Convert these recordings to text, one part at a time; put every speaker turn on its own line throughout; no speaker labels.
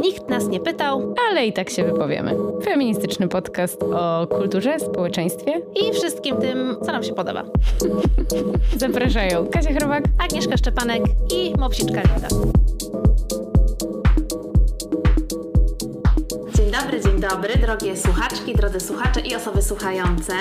Nikt nas nie pytał
ale i tak się wypowiemy. Feministyczny podcast o kulturze, społeczeństwie
i wszystkim tym, co nam się podoba.
Zapraszają Kasia Chrobak,
Agnieszka Szczepanek i Mopsiczka Linda. Dobry, drogie słuchaczki, drodzy słuchacze i osoby słuchające.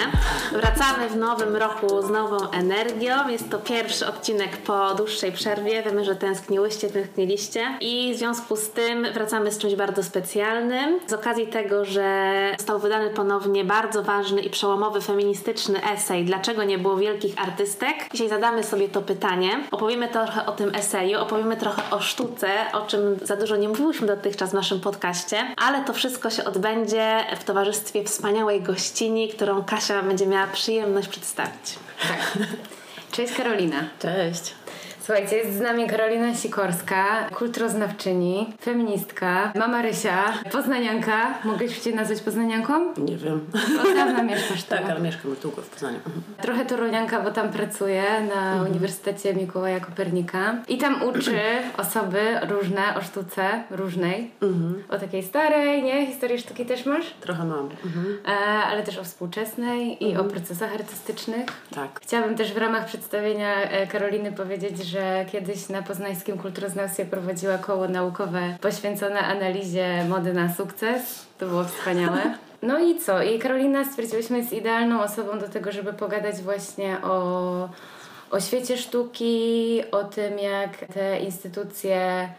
Wracamy w nowym roku z nową energią. Jest to pierwszy odcinek po dłuższej przerwie. Wiemy, że tęskniłyście, tęskniliście. I w związku z tym wracamy z czymś bardzo specjalnym. Z okazji tego, że został wydany ponownie bardzo ważny i przełomowy feministyczny esej Dlaczego nie było wielkich artystek? Dzisiaj zadamy sobie to pytanie. Opowiemy trochę o tym eseju, opowiemy trochę o sztuce, o czym za dużo nie mówiłyśmy dotychczas w naszym podcaście, ale to wszystko się odbędzie w towarzystwie wspaniałej gościni, którą Kasia będzie miała przyjemność przedstawić.
Tak. Cześć Karolina.
Cześć.
Słuchajcie, jest z nami Karolina Sikorska, kulturoznawczyni, feministka, mama Rysia, poznanianka. Mogę Cię nazwać poznanianką?
Nie wiem.
Od dawna mieszkasz
tu. Tak, ale mieszkam długo w Poznaniu. Mhm.
Trochę torunianka, bo tam pracuję na mhm. Uniwersytecie Mikołaja Kopernika i tam uczy osoby różne o sztuce różnej. Mhm. O takiej starej, nie? Historii sztuki też masz?
Trochę mam. Mhm.
E, ale też o współczesnej i o mhm. procesach artystycznych.
Tak.
Chciałabym też w ramach przedstawienia e, Karoliny powiedzieć, że że kiedyś na poznańskim kulturoznawstwie prowadziła koło naukowe poświęcone analizie mody na sukces. To było wspaniałe. No i co? I Karolina stwierdziłyśmy jest idealną osobą do tego, żeby pogadać właśnie o, o świecie sztuki, o tym jak te instytucje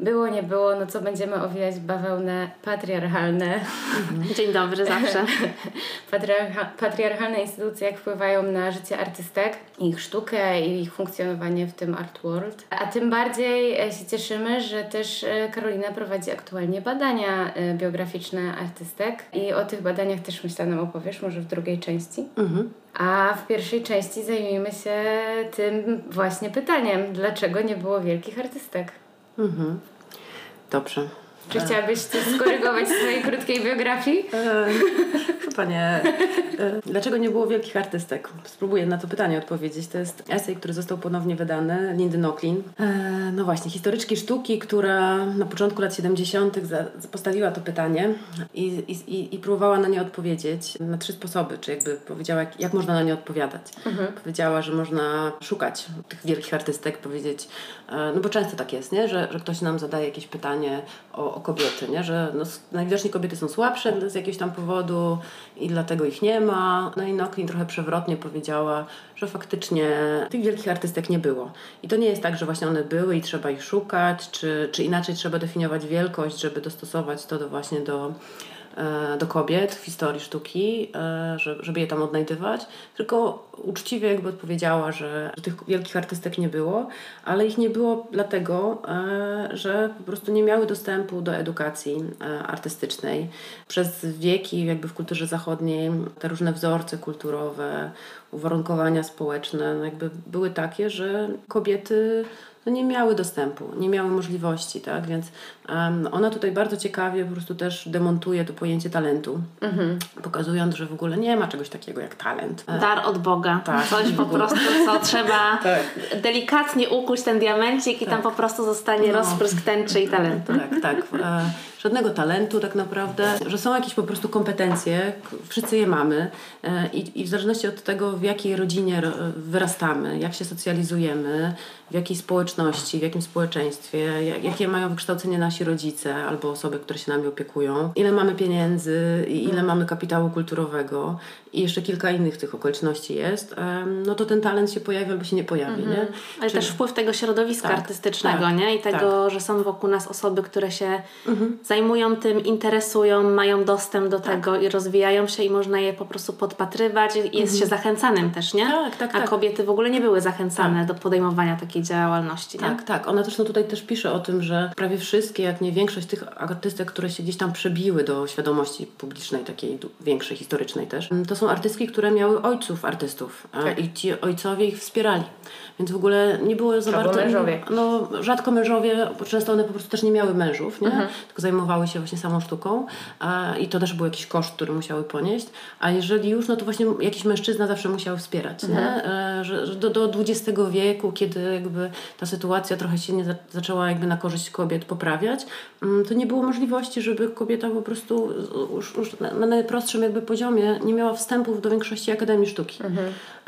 było, nie było, no co będziemy owijać bawełnę patriarchalne.
Mhm. Dzień dobry, zawsze.
Patriarcha, patriarchalne instytucje jak wpływają na życie artystek, ich sztukę i ich funkcjonowanie w tym art world. A tym bardziej e, się cieszymy, że też e, Karolina prowadzi aktualnie badania e, biograficzne artystek i o tych badaniach też myślę nam opowiesz, może w drugiej części. Mhm. A w pierwszej części zajmiemy się tym właśnie pytaniem, dlaczego nie było wielkich artystek. Mhm.
Dobrze.
Czy chciałabyś coś skorygować w swojej krótkiej biografii? E,
chyba nie. E, dlaczego nie było wielkich artystek? Spróbuję na to pytanie odpowiedzieć. To jest esej, który został ponownie wydany, Lindy Nochlin. E, no właśnie, historyczki sztuki, która na początku lat 70. postawiła to pytanie i, i, i próbowała na nie odpowiedzieć na trzy sposoby, czy jakby powiedziała, jak, jak można na nie odpowiadać. Mhm. Powiedziała, że można szukać tych wielkich artystek, powiedzieć, no bo często tak jest, nie? Że, że ktoś nam zadaje jakieś pytanie o, o kobiety, nie? że no, najwidoczniej kobiety są słabsze z jakiegoś tam powodu i dlatego ich nie ma. No i Noklin trochę przewrotnie powiedziała, że faktycznie tych wielkich artystek nie było. I to nie jest tak, że właśnie one były i trzeba ich szukać, czy, czy inaczej trzeba definiować wielkość, żeby dostosować to do właśnie do E, do kobiet w historii sztuki, e, żeby je tam odnajdywać, tylko uczciwie jakby odpowiedziała, że, że tych wielkich artystek nie było, ale ich nie było dlatego, e, że po prostu nie miały dostępu do edukacji artystycznej. Przez wieki jakby w kulturze zachodniej te różne wzorce kulturowe, uwarunkowania społeczne no jakby były takie, że kobiety no nie miały dostępu, nie miały możliwości, tak? Więc um, ona tutaj bardzo ciekawie po prostu też demontuje to pojęcie talentu, mhm. pokazując, że w ogóle nie ma czegoś takiego jak talent.
E, Dar od Boga. Tak. Coś po prostu, co trzeba tak. delikatnie ukuć ten diamencik i tak. tam po prostu zostanie no. rozprysk tęczy i talentu.
Tak, tak. Żadnego talentu tak naprawdę, że są jakieś po prostu kompetencje, wszyscy je mamy e, i, i w zależności od tego, w jakiej rodzinie wyrastamy, jak się socjalizujemy, w jakiej społeczności, w jakim społeczeństwie, jakie mają wykształcenie nasi rodzice albo osoby, które się nami opiekują, ile mamy pieniędzy i ile mamy kapitału kulturowego i jeszcze kilka innych tych okoliczności jest, no to ten talent się pojawi albo się nie pojawi, nie? Mhm.
Ale Czyli... też wpływ tego środowiska tak, artystycznego, tak, nie? I tego, tak. że są wokół nas osoby, które się mhm. Zajmują tym, interesują, mają dostęp do tak. tego i rozwijają się i można je po prostu podpatrywać i jest mhm. się zachęcanym też, nie?
Tak, tak,
A
tak.
kobiety w ogóle nie były zachęcane do podejmowania takiej działalności,
nie? Tak, tak. Ona też no tutaj też pisze o tym, że prawie wszystkie, jak nie większość tych artystek, które się gdzieś tam przebiły do świadomości publicznej, takiej większej, historycznej też, to są artystki, które miały ojców artystów tak. i ci ojcowie ich wspierali. Więc w ogóle nie było za
bardzo... mężowie.
No, rzadko mężowie, bo często one po prostu też nie miały mężów, nie? Mhm. tylko zajmowały się właśnie samą sztuką a, i to też był jakiś koszt, który musiały ponieść, a jeżeli już, no to właśnie jakiś mężczyzna zawsze musiał wspierać, nie? E, że, że do, do XX wieku, kiedy jakby ta sytuacja trochę się nie za, zaczęła jakby na korzyść kobiet poprawiać, mm, to nie było możliwości, żeby kobieta po prostu już, już na, na najprostszym jakby poziomie nie miała wstępów do większości Akademii Sztuki.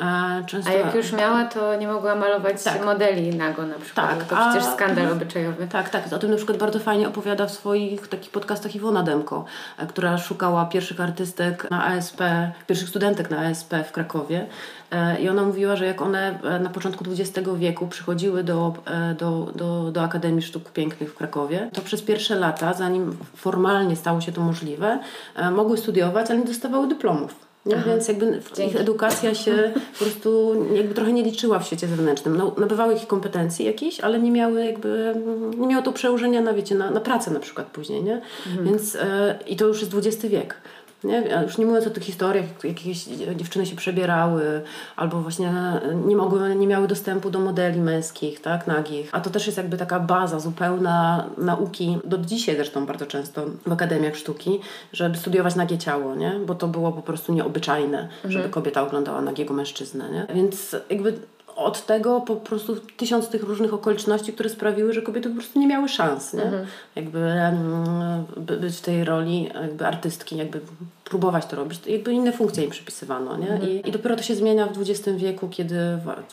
E, często,
A jak już miała, to nie mogła malować
Tak.
modeli nago na przykład.
Tak,
to przecież
a-
skandal obyczajowy.
Tak, tak. O tym na przykład bardzo fajnie opowiada w swoich takich podcastach Iwona Demko, e, która szukała pierwszych artystek na ASP, pierwszych studentek na ASP w Krakowie. E, I ona mówiła, że jak one e, na początku XX wieku przychodziły do, do, do, do Akademii Sztuk Pięknych w Krakowie, to przez pierwsze lata, zanim formalnie stało się to możliwe, mogły studiować, ale nie dostawały dyplomów. Nie? Więc jakby ich edukacja się po prostu jakby trochę nie liczyła w świecie zewnętrznym. No, nabywały ich kompetencji jakieś, ale nie miały jakby, nie miało to przełożenia na, wiecie, na, na pracę na przykład później, nie? Więc e, i to już jest XX wiek. Nie? A już nie mówiąc o tych historiach, jak jakieś dziewczyny się przebierały, albo właśnie nie mogły, nie miały dostępu do modeli męskich, tak, nagich. A to też jest jakby taka baza zupełna nauki, do dzisiaj zresztą bardzo często w akademiach sztuki, żeby studiować nagie ciało, nie? Bo to było po prostu nieobyczajne, żeby kobieta oglądała nagiego mężczyznę, nie? Więc jakby od tego po prostu tysiąc tych różnych okoliczności, które sprawiły, że kobiety po prostu nie miały szans, nie? Jakby mm, by- być w tej roli jakby artystki, jakby próbować to robić. To Jakby inne funkcje im przypisywano, nie? I, I dopiero to się zmienia w XX wieku, kiedy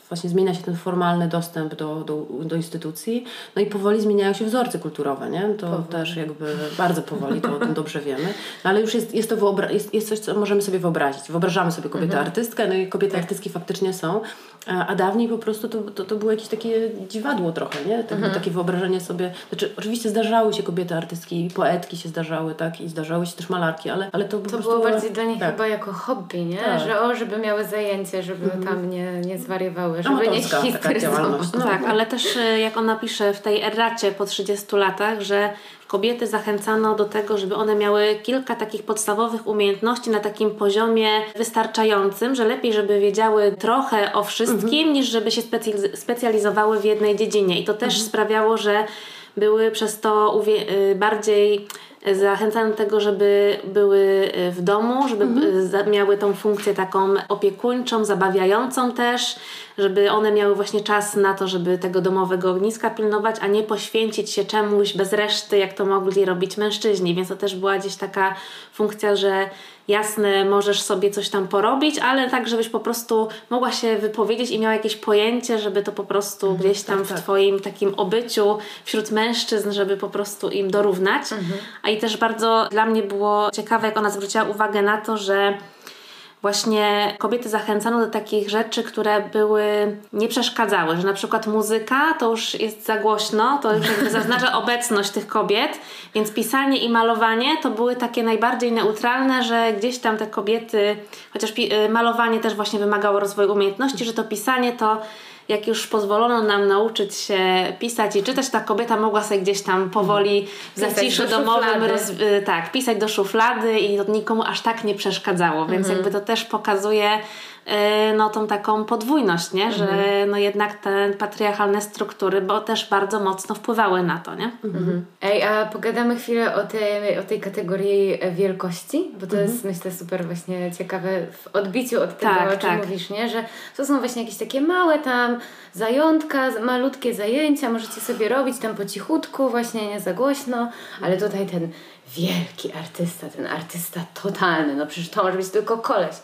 właśnie zmienia się ten formalny dostęp do, do, do instytucji, no i powoli zmieniają się wzorce kulturowe, nie? To też jakby bardzo powoli, to o tym dobrze wiemy. No ale już jest, jest to wyobra- jest, jest coś, co możemy sobie wyobrazić. Wyobrażamy sobie kobietę artystkę, no i kobiety artystki faktycznie są, a, a dawniej po prostu to, to, to było jakieś takie dziwadło trochę, nie? Tak, Takie wyobrażenie sobie, znaczy oczywiście zdarzały się kobiety artystki i poetki się zdarzały, tak? I zdarzały się też malarki, ale, ale to po
To
prostu...
było bardziej dla nich
tak.
chyba jako hobby, nie?
Tak.
Że o, żeby miały zajęcie, żeby tam nie, nie zwariowały, żeby nie
Amatorska taka
histeryzowały.
No.
Tak, ale też e, jak ona pisze w tej erracie po 30 latach, że kobiety zachęcano do tego, żeby one miały kilka takich podstawowych umiejętności na takim poziomie wystarczającym, że lepiej, żeby wiedziały trochę o wszystkim, niż żeby się specjaliz- specjalizowały w jednej dziedzinie. I to też sprawiało, że były przez to y, bardziej zachęcane do tego, żeby były y, w domu, żeby y, za- miały tą funkcję taką opiekuńczą, zabawiającą też, żeby one miały właśnie czas na to, żeby tego domowego ogniska pilnować, a nie poświęcić się czemuś bez reszty, jak to mogli robić mężczyźni. Więc to też była gdzieś taka funkcja, że jasne, możesz sobie coś tam porobić, ale tak, żebyś po prostu mogła się wypowiedzieć i miała jakieś pojęcie, żeby to po prostu gdzieś tam
tak,
w
tak.
Twoim takim obyciu wśród mężczyzn, żeby po prostu im dorównać. A i też bardzo dla mnie było ciekawe, jak ona zwróciła uwagę na to, że właśnie kobiety zachęcano do takich rzeczy, które były, nie przeszkadzały, że na przykład muzyka to już jest za głośno, to już jakby zaznacza obecność tych kobiet, więc pisanie i malowanie to były takie najbardziej neutralne, że gdzieś tam te kobiety, chociaż y, malowanie też właśnie wymagało rozwoju umiejętności, że to pisanie to jak już pozwolono nam nauczyć się pisać i czytać, ta kobieta mogła sobie gdzieś tam powoli w zaciszu
do
domowym roz, y, tak, pisać do szuflady i to nikomu aż tak nie przeszkadzało, więc
Mhm.
jakby to też pokazuje no tą taką podwójność, nie? że
Mhm.
no jednak te patriarchalne struktury, bo też bardzo mocno wpływały na to, nie?
Mhm. Ej, a pogadamy chwilę o tej, o tej kategorii e, wielkości, bo to jest myślę super właśnie ciekawe w odbiciu od tego,
Tak,
o czym
tak.
mówisz, nie? Że to są właśnie jakieś takie małe tam zajątka, malutkie zajęcia, możecie sobie robić tam po cichutku, właśnie nie za głośno, ale tutaj ten wielki artysta, ten artysta totalny, no przecież to może być tylko koleś.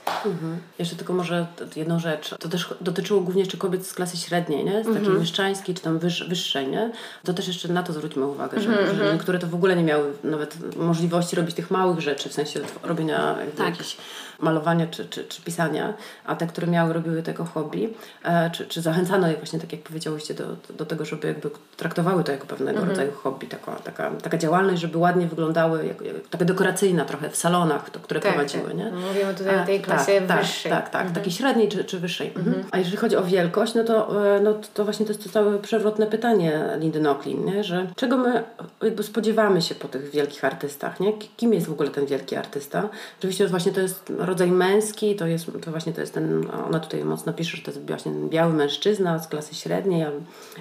Jeszcze tylko może jedną rzecz. To też dotyczyło głównie jeszcze kobiet z klasy średniej, nie? Z takiej
Mhm.
mieszczańskiej, czy tam wyż, wyższej, nie? To też jeszcze na to zwróćmy uwagę, że,
Mhm,
że niektóre to w ogóle nie miały nawet możliwości robić tych małych rzeczy, w sensie robienia
Tak.
jakichś malowania czy, czy, czy pisania, a te, które miały, robiły tego hobby, e, czy, czy zachęcano je właśnie, tak jak powiedziałyście, do, do tego, żeby jakby traktowały to jako pewnego
Mhm.
rodzaju hobby, taka, taka, taka działalność, żeby ładnie wyglądały, jak, jak, taka dekoracyjna trochę w salonach, to, które
Tak,
prowadziły,
tak.
nie?
Mówimy tutaj o tej
A,
klasie
tak,
wyższej.
Tak, tak, tak. takiej średniej czy, czy wyższej. Mhm. A jeżeli chodzi o wielkość, no to, e, no to właśnie to jest to całe przewrotne pytanie Lindy Nochlin, nie? że czego my jakby spodziewamy się po tych wielkich artystach, nie? Kim jest w ogóle ten wielki artysta? Oczywiście właśnie to jest rodzaj męski, to jest to właśnie to jest ten, ona tutaj mocno pisze, że to jest właśnie biały mężczyzna z klasy średniej,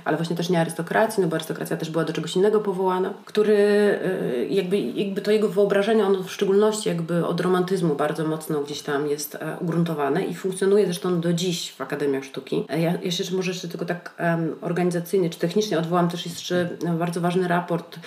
ale właśnie też nie arystokracji, no bo arystokracja też była do czegoś innego powołana, który e, jakby, jakby to jego wyobrażenie, ono w szczególności jakby od romantyzmu bardzo mocno gdzieś tam jest e, ugruntowane i funkcjonuje zresztą do dziś w Akademiach Sztuki. E, ja jeszcze może jeszcze tylko tak organizacyjnie czy technicznie odwołam też jeszcze bardzo ważny raport,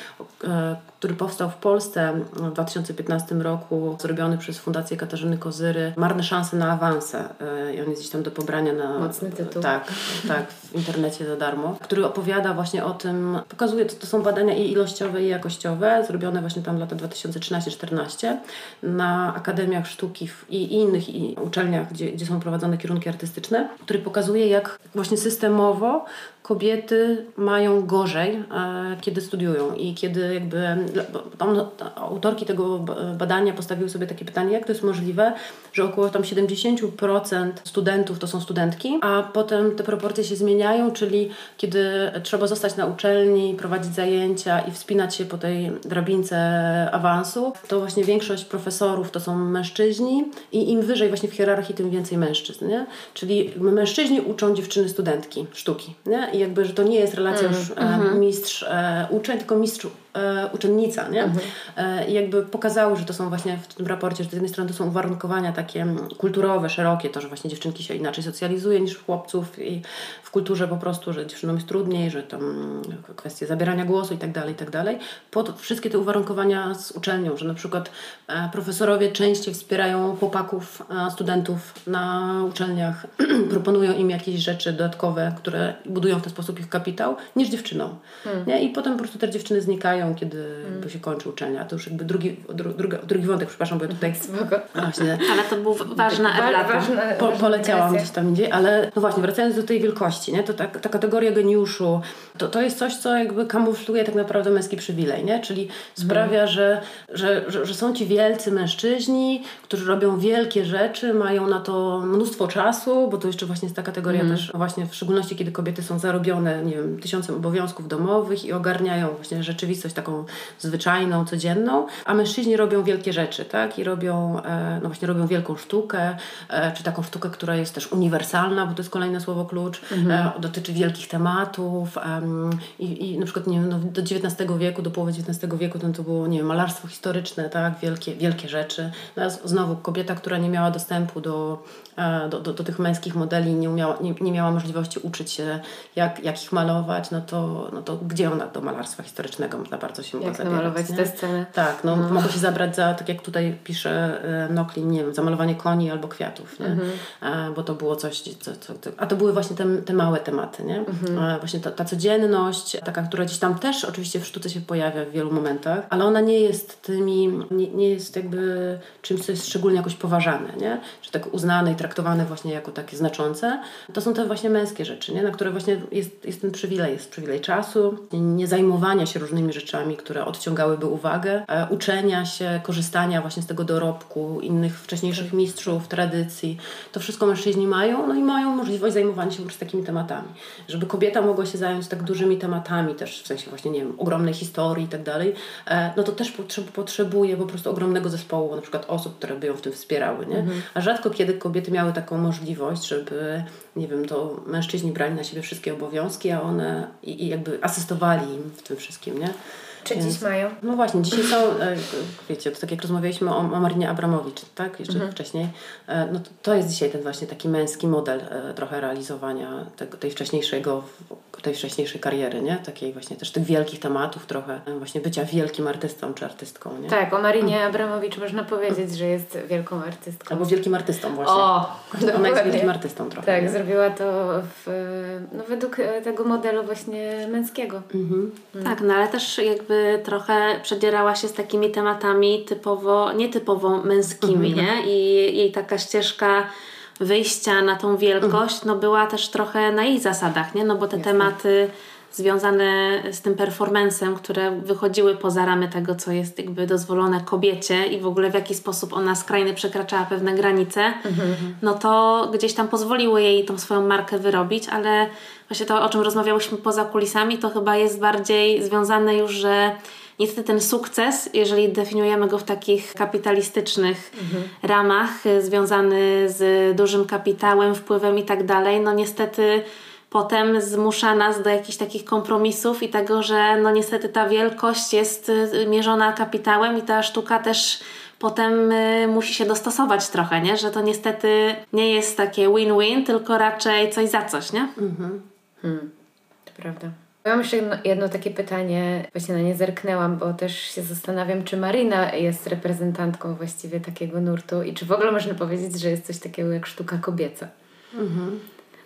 który powstał w Polsce w 2015 roku, zrobiony przez Fundację Katarzyny Kozyry. Marne szanse na awanse. I on jest gdzieś tam do pobrania na...
Mocny tytuł.
Tak, tak, w internecie za darmo. Który opowiada właśnie o tym, pokazuje, to, to są badania i ilościowe i jakościowe, zrobione właśnie tam lata 2013-14 na Akademiach Sztuki i innych i uczelniach, gdzie, gdzie są prowadzone kierunki artystyczne, który pokazuje, jak właśnie systemowo kobiety mają gorzej, e, kiedy studiują i kiedy jakby tam autorki tego badania postawiły sobie takie pytanie, jak to jest możliwe, że około tam 70% studentów to są studentki, a potem te proporcje się zmieniają, czyli kiedy trzeba zostać na uczelni, prowadzić zajęcia i wspinać się po tej drabince awansu, to właśnie większość profesorów to są mężczyźni i im wyżej właśnie w hierarchii, tym więcej mężczyzn, nie? Czyli mężczyźni uczą dziewczyny studentki sztuki, nie? I jakby, że to nie jest relacja mm, już mm, mistrz e, tylko mistrz e, uczennica, nie? Mhm. E, I jakby pokazały, że to są właśnie w tym raporcie, że z jednej strony to są uwarunkowania takie kulturowe, szerokie, to, że właśnie dziewczynki się inaczej socjalizuje niż chłopców i w kulturze po prostu, że dziewczynom jest trudniej, że tam kwestie zabierania głosu i tak dalej, i tak dalej. Pod wszystkie te uwarunkowania z uczelnią, że na przykład e, profesorowie częściej wspierają chłopaków, e, studentów na uczelniach, proponują im jakieś rzeczy dodatkowe, które budują w ten sposób ich kapitał, niż dziewczynom. Hmm. Nie? I potem po prostu te dziewczyny znikają, kiedy hmm. się kończy uczelnia. To już jakby drugi, dru, drugi, drugi wątek, przepraszam, bo ja tutaj
właśnie, ale to był ważna etapa.
Po, poleciałam gdzieś tam indziej, ale no właśnie, wracając do tej wielkości, nie? to ta, ta kategoria geniuszu, to, to jest coś, co jakby kamufluje tak naprawdę męski przywilej, nie? czyli sprawia, hmm. że, że, że, że są ci wielcy mężczyźni, którzy robią wielkie rzeczy, mają na to mnóstwo czasu, bo to jeszcze właśnie jest ta kategoria hmm. też, właśnie w szczególności kiedy kobiety są zarobione, nie wiem, tysiącem obowiązków domowych i ogarniają właśnie rzeczywistość taką zwyczajną, codzienną, a mężczyźni robią wielkie rzeczy, tak? I robią, e, no właśnie robią wielką sztukę, e, czy taką sztukę, która jest też uniwersalna, bo to jest kolejne słowo klucz, mhm. E, dotyczy wielkich tematów i, i na przykład nie wiem, no, do XIX wieku, do połowy XIX wieku to, to było, nie wiem, malarstwo historyczne, tak? Wielkie, wielkie rzeczy. No, znowu kobieta, która nie miała dostępu do, do, do, do tych męskich modeli, nie, umiała, nie, nie miała możliwości uczyć się, jak, jak ich malować, no to, no to gdzie ona do malarstwa historycznego za bardzo się mogła
Jak namalować te sceny.
Tak, no, no. mogło się zabrać za, tak jak tutaj pisze e, Noklin, nie wiem, zamalowanie koni albo kwiatów, nie? Mhm. E, bo to było coś, co, co, a to były właśnie te, te małe tematy, nie? Mhm. E, właśnie ta, ta codzienność, taka, która gdzieś tam też oczywiście w sztuce się pojawia w wielu momentach, ale ona nie jest tymi, nie, nie jest jakby czymś, co jest szczególnie jakoś poważane, nie? Czy tak uznane i traktowane właśnie jako takie znaczące. To są te właśnie męskie rzeczy, nie? Na które właśnie jest, jest ten przywilej, jest przywilej czasu, nie zajmowania się różnymi rzeczami, które odciągałyby uwagę, e, uczenia się, korzystania właśnie z tego dorobku innych wcześniejszych mistrzów, tradycji. To wszystko mężczyźni mają, no i mają możliwość zajmowania się już takimi tematami. Żeby kobieta mogła się zająć tak dużymi tematami też, w sensie właśnie, nie wiem, ogromnej historii i tak dalej, e, no to też potrzebuje po prostu ogromnego zespołu, na przykład osób, które by ją w tym wspierały, nie? Mhm. A rzadko kiedy kobiety miały taką możliwość, żeby, nie wiem, to mężczyźni brali na siebie wszystkie obowiązki, a one i, i jakby asystowali im w tym wszystkim, nie?
Czy Więc, dziś mają?
No właśnie, dzisiaj są, e, wiecie, to tak jak rozmawialiśmy o, o Marinie Abramowicz, tak, jeszcze mhm. wcześniej, e, no to, to jest dzisiaj ten właśnie taki męski model e, trochę realizowania tego, tej wcześniejszego tej wcześniejszej kariery, nie? Takiej właśnie też tych wielkich tematów trochę, właśnie bycia wielkim artystą czy artystką, nie?
Tak, o Marinie mm. Abramowicz można powiedzieć, że jest wielką artystką.
Albo wielkim artystą właśnie.
O,
Ona jest wielkim artystą trochę.
Tak, nie? zrobiła to w, no, według tego modelu właśnie męskiego. Mhm.
Mm. Tak, no ale też jakby trochę przedzierała się z takimi tematami typowo, nietypowo męskimi, mhm. nie? I jej taka ścieżka wyjścia na tą wielkość, no była też trochę na jej zasadach, nie? No bo te Jasne. tematy związane z tym performancem, które wychodziły poza ramy tego, co jest jakby dozwolone kobiecie i w ogóle w jaki sposób ona skrajnie przekraczała pewne granice, no to gdzieś tam pozwoliło jej tą swoją markę wyrobić, ale właśnie to, o czym rozmawiałyśmy poza kulisami, to chyba jest bardziej związane już, że niestety ten sukces, jeżeli definiujemy go w takich kapitalistycznych mhm. ramach, związany z dużym kapitałem, wpływem i tak dalej, no niestety potem zmusza nas do jakichś takich kompromisów i tego, że no niestety ta wielkość jest y, mierzona kapitałem i ta sztuka też potem y, musi się dostosować trochę, nie? Że to niestety nie jest takie win-win, tylko raczej coś za coś, nie? Mhm.
Hmm. To prawda. Mam jeszcze jedno, jedno, takie pytanie, właśnie na nie zerknęłam, bo też się zastanawiam, czy Marina jest reprezentantką właściwie takiego nurtu i czy w ogóle można powiedzieć, że jest coś takiego jak sztuka kobieca. Mhm.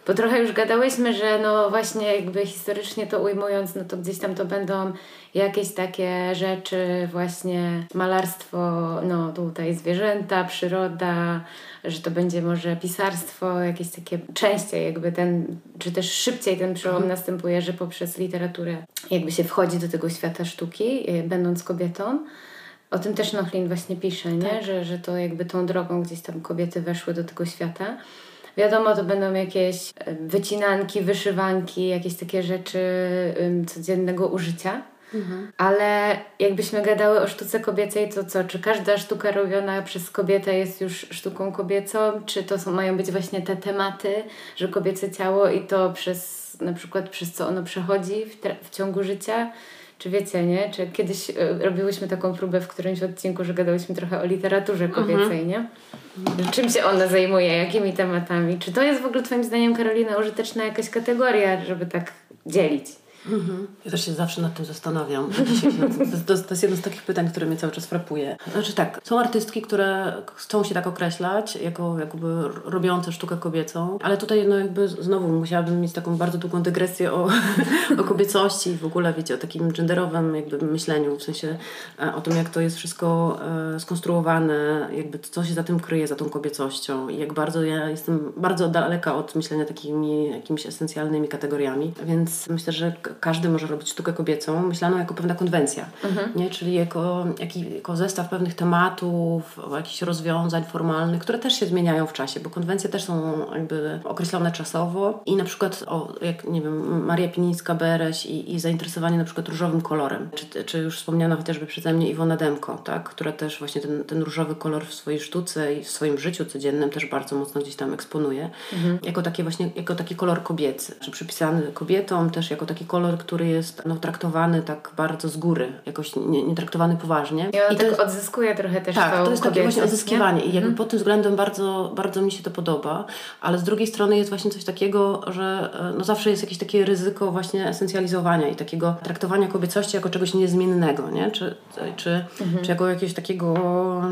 Bo trochę już gadałyśmy, że no właśnie jakby historycznie to ujmując, no to gdzieś tam to będą jakieś takie rzeczy, właśnie malarstwo, no tutaj zwierzęta, przyroda, że to będzie może pisarstwo, jakieś takie częściej jakby ten, czy też szybciej ten przełom mhm. następuje, że poprzez literaturę jakby się wchodzi do tego świata sztuki, y, będąc kobietą. O tym też Nochlin właśnie pisze, nie? Tak. Że, że to jakby tą drogą gdzieś tam kobiety weszły do tego świata. Wiadomo, to będą jakieś y, wycinanki, wyszywanki, jakieś takie rzeczy codziennego użycia. Mhm. Ale jakbyśmy gadały o sztuce kobiecej, to co? Czy każda sztuka robiona przez kobietę jest już sztuką kobiecą? Czy to są, mają być właśnie te tematy, że kobiece ciało i to przez na przykład przez co ono przechodzi w, w ciągu życia? Czy wiecie, nie? Czy kiedyś y, robiłyśmy taką próbę w którymś odcinku, że gadałyśmy trochę o literaturze mhm. kobiecej, mhm. nie? Czym się ona zajmuje, jakimi tematami? Czy to jest w ogóle Twoim zdaniem, Karolina, użyteczna jakaś kategoria, żeby tak dzielić?
Mhm. Ja też się zawsze nad tym zastanawiam. To, to, jest jedno z takich pytań, które mnie cały czas frapuje. Znaczy tak, są artystki, które chcą się tak określać, jako jakby robiące sztukę kobiecą, ale tutaj no jakby znowu musiałabym mieć taką bardzo długą dygresję o, o kobiecości i w ogóle wiecie, o takim genderowym jakby myśleniu, w sensie e, o tym, jak to jest wszystko e, skonstruowane, jakby co się za tym kryje, za tą kobiecością i jak bardzo ja jestem bardzo daleka od myślenia takimi jakimiś esencjalnymi kategoriami, więc myślę, że każdy może robić sztukę kobiecą, myślano jako pewna konwencja, mhm. nie? czyli jako, jako zestaw pewnych tematów, jakichś rozwiązań formalnych, które też się zmieniają w czasie, bo konwencje też są jakby określone czasowo i na przykład, o, jak nie wiem, Maria Pinińska-Bereś i, i zainteresowanie na przykład różowym kolorem, czy, czy już wspomniana chociażby przeze mnie Iwona Demko, tak? która też właśnie ten, ten różowy kolor w swojej sztuce i w swoim życiu codziennym też bardzo mocno gdzieś tam eksponuje, mhm. jako, takie właśnie, jako taki kolor kobiecy, czy przypisany kobietom też jako taki kolor kolor, który jest no, traktowany tak bardzo z góry, jakoś nie, nie traktowany poważnie.
I on I tak jest, odzyskuje trochę też
Tak, to jest takie właśnie odzyskiwanie i jakby mhm. pod tym względem bardzo, bardzo mi się to podoba, ale z drugiej strony jest właśnie coś takiego, że e, no, zawsze jest jakieś takie ryzyko właśnie esencjalizowania i takiego traktowania kobiecości jako czegoś niezmiennego, nie? Czy, czy, mhm. czy jako jakiegoś takiego,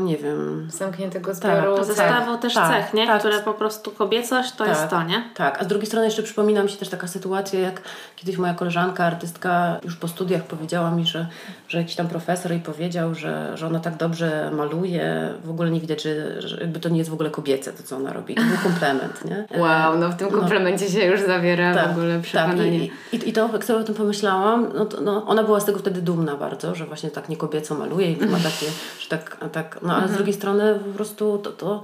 nie wiem...
Zamkniętego zbioru.
Tak, zestawą tak, też tak, cech, nie? Tak. Które po prostu kobiecość to
tak,
jest to, nie?
Tak, a z drugiej strony jeszcze przypomina mi się też taka sytuacja, jak kiedyś moja koleżanka artystka już po studiach powiedziała mi, że, że jakiś tam profesor jej powiedział, że, że ona tak dobrze maluje, w ogóle nie widać, że, że jakby to nie jest w ogóle kobiece to, co ona robi. To był komplement, nie?
Wow, no w tym no. komplemencie no, się już zawiera tak, w ogóle przekonanie.
Tak, i, i, i to, jak sobie o tym pomyślałam, no, to, no ona była z tego wtedy dumna bardzo, że właśnie tak nie kobieco maluje i ma takie, że tak, tak no ale z mhm. drugiej strony po prostu to, to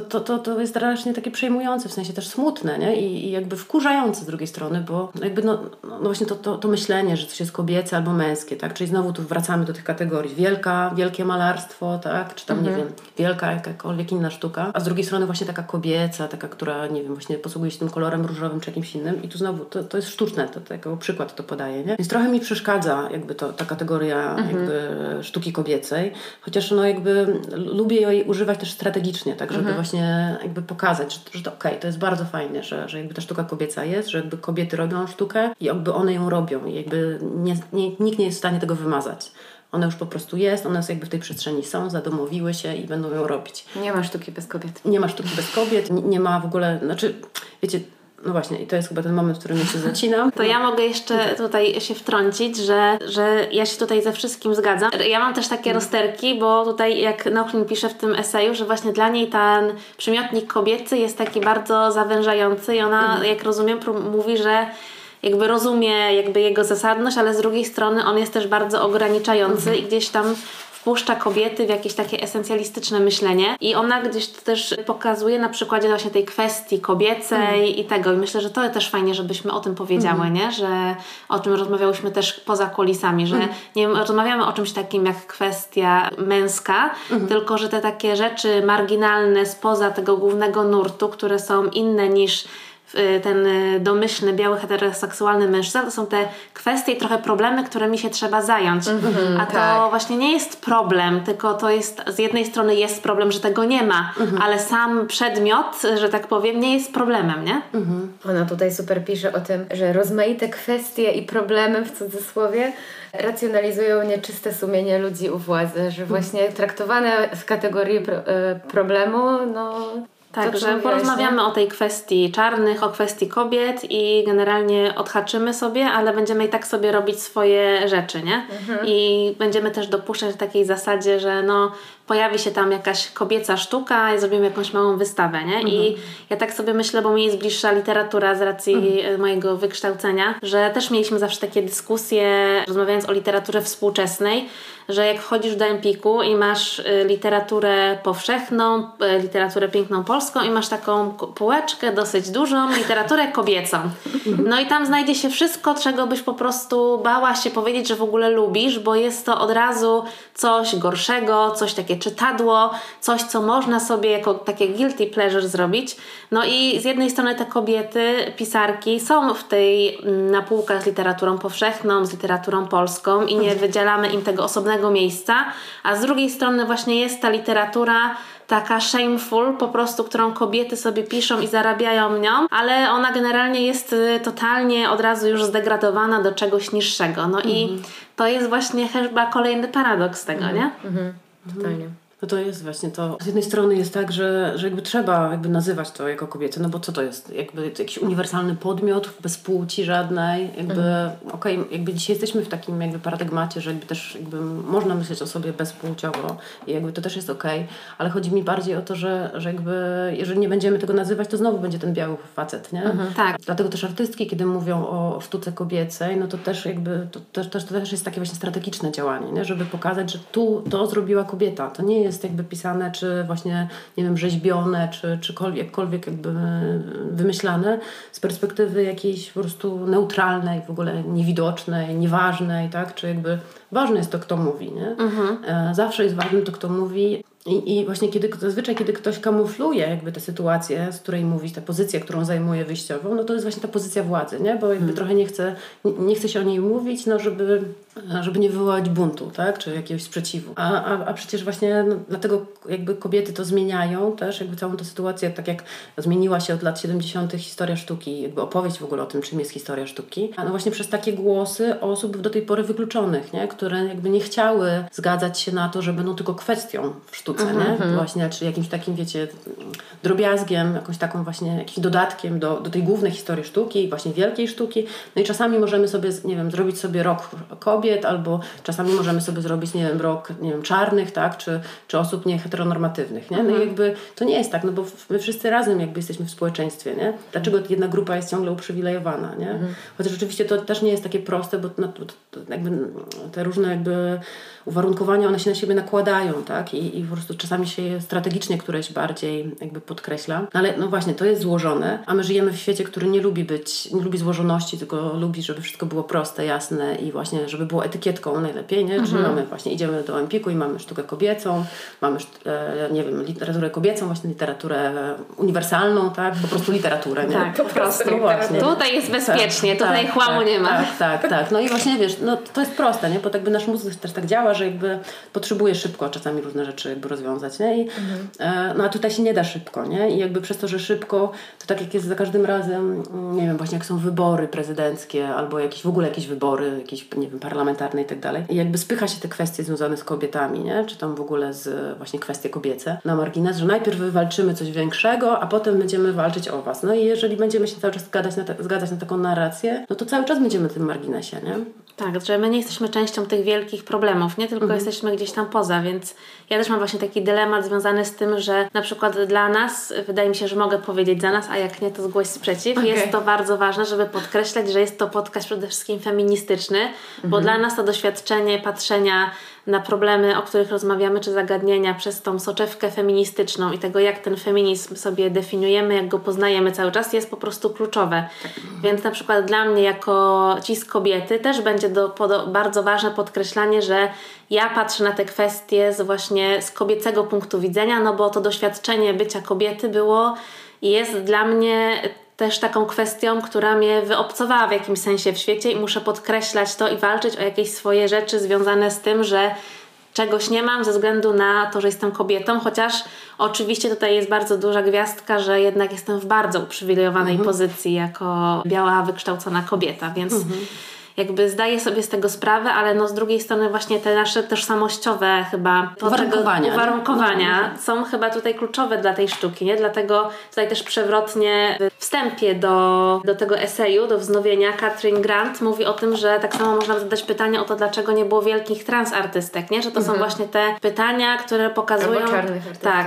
to, to, to, to jest strasznie takie przejmujące, w sensie też smutne, nie? I, i jakby wkurzające z drugiej strony, bo jakby no, no właśnie to, to, to myślenie, że coś jest kobiece albo męskie, tak? Czyli znowu tu wracamy do tych kategorii. Wielka, wielkie malarstwo, tak? Czy tam, mhm. nie wiem, wielka jakakolwiek inna sztuka, a z drugiej strony właśnie taka kobieca, taka, która, nie wiem, właśnie posługuje się tym kolorem różowym czy jakimś innym i tu znowu to, to jest sztuczne, to, to jako przykład to podaje, nie? Więc trochę mi przeszkadza jakby to, ta kategoria mhm. jakby sztuki kobiecej, chociaż no jakby lubię jej używać też strategicznie, tak? Żeby mhm właśnie jakby pokazać, że, że to okej, okay, to jest bardzo fajne, że, że jakby ta sztuka kobieca jest, że jakby kobiety robią sztukę i jakby one ją robią i jakby nie, nie, nikt nie jest w stanie tego wymazać. Ona już po prostu jest, one jakby w tej przestrzeni są, zadomowiły się i będą ją robić.
Nie ma sztuki bez kobiet.
Nie ma sztuki bez kobiet, nie, nie ma w ogóle, znaczy, wiecie, no właśnie, i to jest chyba ten moment, w którym ja się zacinam.
To ja mogę jeszcze tutaj się wtrącić, że, że ja się tutaj ze wszystkim zgadzam. Ja mam też takie rozterki, bo tutaj jak Nauchlin pisze w tym eseju, że właśnie dla niej ten przymiotnik kobiecy jest taki bardzo zawężający i ona, mhm. jak rozumiem, mówi, że jakby rozumie jakby jego zasadność, ale z drugiej strony on jest też bardzo ograniczający i gdzieś tam wpuszcza kobiety w jakieś takie esencjalistyczne myślenie i ona gdzieś też pokazuje na przykładzie właśnie tej kwestii kobiecej i tego. I myślę, że to też fajnie, żebyśmy o tym powiedziały, nie? Że o czym rozmawiałyśmy też poza kulisami, że nie rozmawiamy o czymś takim jak kwestia męska, tylko że te takie rzeczy marginalne spoza tego głównego nurtu, które są inne niż ten y, domyślny, biały, heteroseksualny mężczyzna, to są te kwestie i trochę problemy, którymi się trzeba zająć. A to
tak.
właśnie nie jest problem, tylko to jest, z jednej strony jest problem, że tego nie ma, ale sam przedmiot, że tak powiem, nie jest problemem, nie?
Ona tutaj super pisze o tym, że rozmaite kwestie i problemy w cudzysłowie racjonalizują nieczyste sumienie ludzi u władzy, że właśnie traktowane w kategorii pro, e, problemu, no
Tak,
to,
że porozmawiamy o tej kwestii czarnych, o kwestii kobiet i generalnie odhaczymy sobie, ale będziemy i tak sobie robić swoje rzeczy, nie? I będziemy też dopuszczać w takiej zasadzie, że no pojawi się tam jakaś kobieca sztuka i zrobimy jakąś małą wystawę, nie? I ja tak sobie myślę, bo mi jest bliższa literatura z racji e, mojego wykształcenia, że też mieliśmy zawsze takie dyskusje, rozmawiając o literaturze współczesnej, że jak wchodzisz do Empiku i masz y, literaturę powszechną, y, literaturę piękną polską i masz taką półeczkę dosyć dużą, literaturę kobiecą. No i tam znajdzie się wszystko, czego byś po prostu bała się powiedzieć, że w ogóle lubisz, bo jest to od razu coś gorszego, coś takie czytadło, coś, co można sobie jako takie guilty pleasure zrobić. No i z jednej strony te kobiety, pisarki są w tej mm, na półkach z literaturą powszechną, z literaturą polską i nie wydzielamy im tego osobnego miejsca, a z drugiej strony właśnie jest ta literatura taka shameful, po prostu, którą kobiety sobie piszą i zarabiają nią, ale ona generalnie jest y, totalnie od razu już zdegradowana do czegoś niższego. No i to jest właśnie chyba kolejny paradoks tego, nie?
Totalnie.
No to jest właśnie to. Z jednej strony jest tak, że, że jakby trzeba jakby nazywać to jako kobiety, no bo co to jest? Jakby to jakiś uniwersalny podmiot, bez płci żadnej, jakby okej, jakby dzisiaj jesteśmy w takim jakby paradygmacie, że jakby też jakby można myśleć o sobie bezpłciowo i jakby to też jest okej, ale chodzi mi bardziej o to, że, że jakby jeżeli nie będziemy tego nazywać, to znowu będzie ten biały facet, nie?
Tak.
Dlatego też artystki, kiedy mówią o sztuce kobiecej, no to też jakby to też, też, to też jest takie właśnie strategiczne działanie, nie? żeby pokazać, że tu to zrobiła kobieta. To nie jest jakby pisane, czy właśnie, nie wiem, rzeźbione, czy, czy kol- jakkolwiek jakby wymyślane z perspektywy jakiejś po prostu neutralnej, w ogóle niewidocznej, nieważnej, tak? Czy jakby ważne jest to, kto mówi, nie? E, Zawsze jest ważne to, kto mówi. I, I właśnie kiedy, zazwyczaj, kiedy ktoś kamufluje jakby tę sytuację, z której mówi, tę pozycję, którą zajmuje wyjściową, no to jest właśnie ta pozycja władzy, nie? Bo jakby trochę nie chce, nie, nie chce się o niej mówić, no żeby, żeby nie wywołać buntu, tak? Czy jakiegoś sprzeciwu. A, a, a przecież właśnie no, dlatego jakby kobiety to zmieniają też, jakby całą tę sytuację, tak jak zmieniła się od lat 70. historia sztuki, jakby opowieść w ogóle o tym, czym jest historia sztuki. A no właśnie przez takie głosy osób do tej pory wykluczonych, nie? Które jakby nie chciały zgadzać się na to, że będą tylko kwestią w sztuce, nie? Właśnie, czy jakimś takim, wiecie, drobiazgiem, jakąś taką właśnie, jakimś dodatkiem do, do tej głównej historii sztuki, właśnie wielkiej sztuki. No i czasami możemy sobie, nie wiem, zrobić sobie rok kobiet, albo czasami możemy sobie zrobić, nie wiem, rok, nie wiem, czarnych, tak? Czy, czy osób nieheteronormatywnych, nie? No i jakby to nie jest tak, no bo my wszyscy razem jakby jesteśmy w społeczeństwie, nie? Dlaczego jedna grupa jest ciągle uprzywilejowana, nie? Chociaż oczywiście to też nie jest takie proste, bo no, to, to jakby te różne jakby uwarunkowania, one się na siebie nakładają, tak? I, i po prostu czasami się je strategicznie któreś bardziej jakby podkreśla. No ale no właśnie, to jest złożone, a my żyjemy w świecie, który nie lubi być, nie lubi złożoności, tylko lubi, żeby wszystko było proste, jasne i właśnie, żeby było etykietką najlepiej, nie? Czyli mamy właśnie, idziemy do Empiku i mamy sztukę kobiecą, mamy, e, nie wiem, literaturę kobiecą, właśnie literaturę uniwersalną, tak? Po prostu literaturę, nie?
Tak, po prostu.
No właśnie.
Tutaj jest bezpiecznie, tutaj chłamu
tak,
nie ma.
Tak, tak, tak. No i właśnie wiesz, no to jest proste, nie? Bo tak jakby nasz mózg też tak działa, że jakby potrzebuje szybko czasami różne rzeczy jakby rozwiązać, nie? I, e, no a tutaj się nie da szybko, nie? I jakby przez to, że szybko, to tak jak jest za każdym razem, mm, nie wiem, właśnie jak są wybory prezydenckie albo jakieś w ogóle jakieś wybory, jakieś, nie wiem, parlamentarne i tak dalej. I jakby spycha się te kwestie związane z kobietami, nie? Czy tam w ogóle z właśnie kwestie kobiece na margines, że najpierw wywalczymy coś większego, a potem będziemy walczyć o was. No i jeżeli będziemy się cały czas zgadzać na, ta, zgadzać na taką narrację, no to cały czas będziemy na tym marginesie, nie?
Tak, że my nie jesteśmy częścią tych wielkich problemów, nie tylko
Mhm.
jesteśmy gdzieś tam poza, więc ja też mam właśnie taki dylemat związany z tym, że na przykład dla nas, wydaje mi się, że mogę powiedzieć za nas, a jak nie, to zgłoś sprzeciw.
Okej.
Jest to bardzo ważne, żeby podkreślać, że jest to podcast przede wszystkim feministyczny, bo
Mhm.
dla nas to doświadczenie patrzenia na problemy, o których rozmawiamy, czy zagadnienia przez tą soczewkę feministyczną i tego, jak ten feminizm sobie definiujemy, jak go poznajemy cały czas, jest po prostu kluczowe. Więc na przykład dla mnie, jako cis kobiety, też będzie do, podo, bardzo ważne podkreślanie, że ja patrzę na te kwestie z właśnie z kobiecego punktu widzenia, no bo to doświadczenie bycia kobiety było i jest dla mnie też taką kwestią, która mnie wyobcowała w jakimś sensie w świecie i muszę podkreślać to i walczyć o jakieś swoje rzeczy związane z tym, że czegoś nie mam ze względu na to, że jestem kobietą, chociaż oczywiście tutaj jest bardzo duża gwiazdka, że jednak jestem w bardzo uprzywilejowanej pozycji jako biała, wykształcona kobieta, więc jakby zdaję sobie z tego sprawę, ale no z drugiej strony właśnie te nasze tożsamościowe chyba
Uwarunkowania,
uwarunkowania są chyba tutaj kluczowe dla tej sztuki, nie? Dlatego tutaj też przewrotnie w wstępie do, do tego eseju, do wznowienia Katrin Grant mówi o tym, że tak samo można zadać pytanie o to, dlaczego nie było wielkich transartystek, nie? Że to są właśnie te pytania, które pokazują
Albo czarnych artystów.
tak,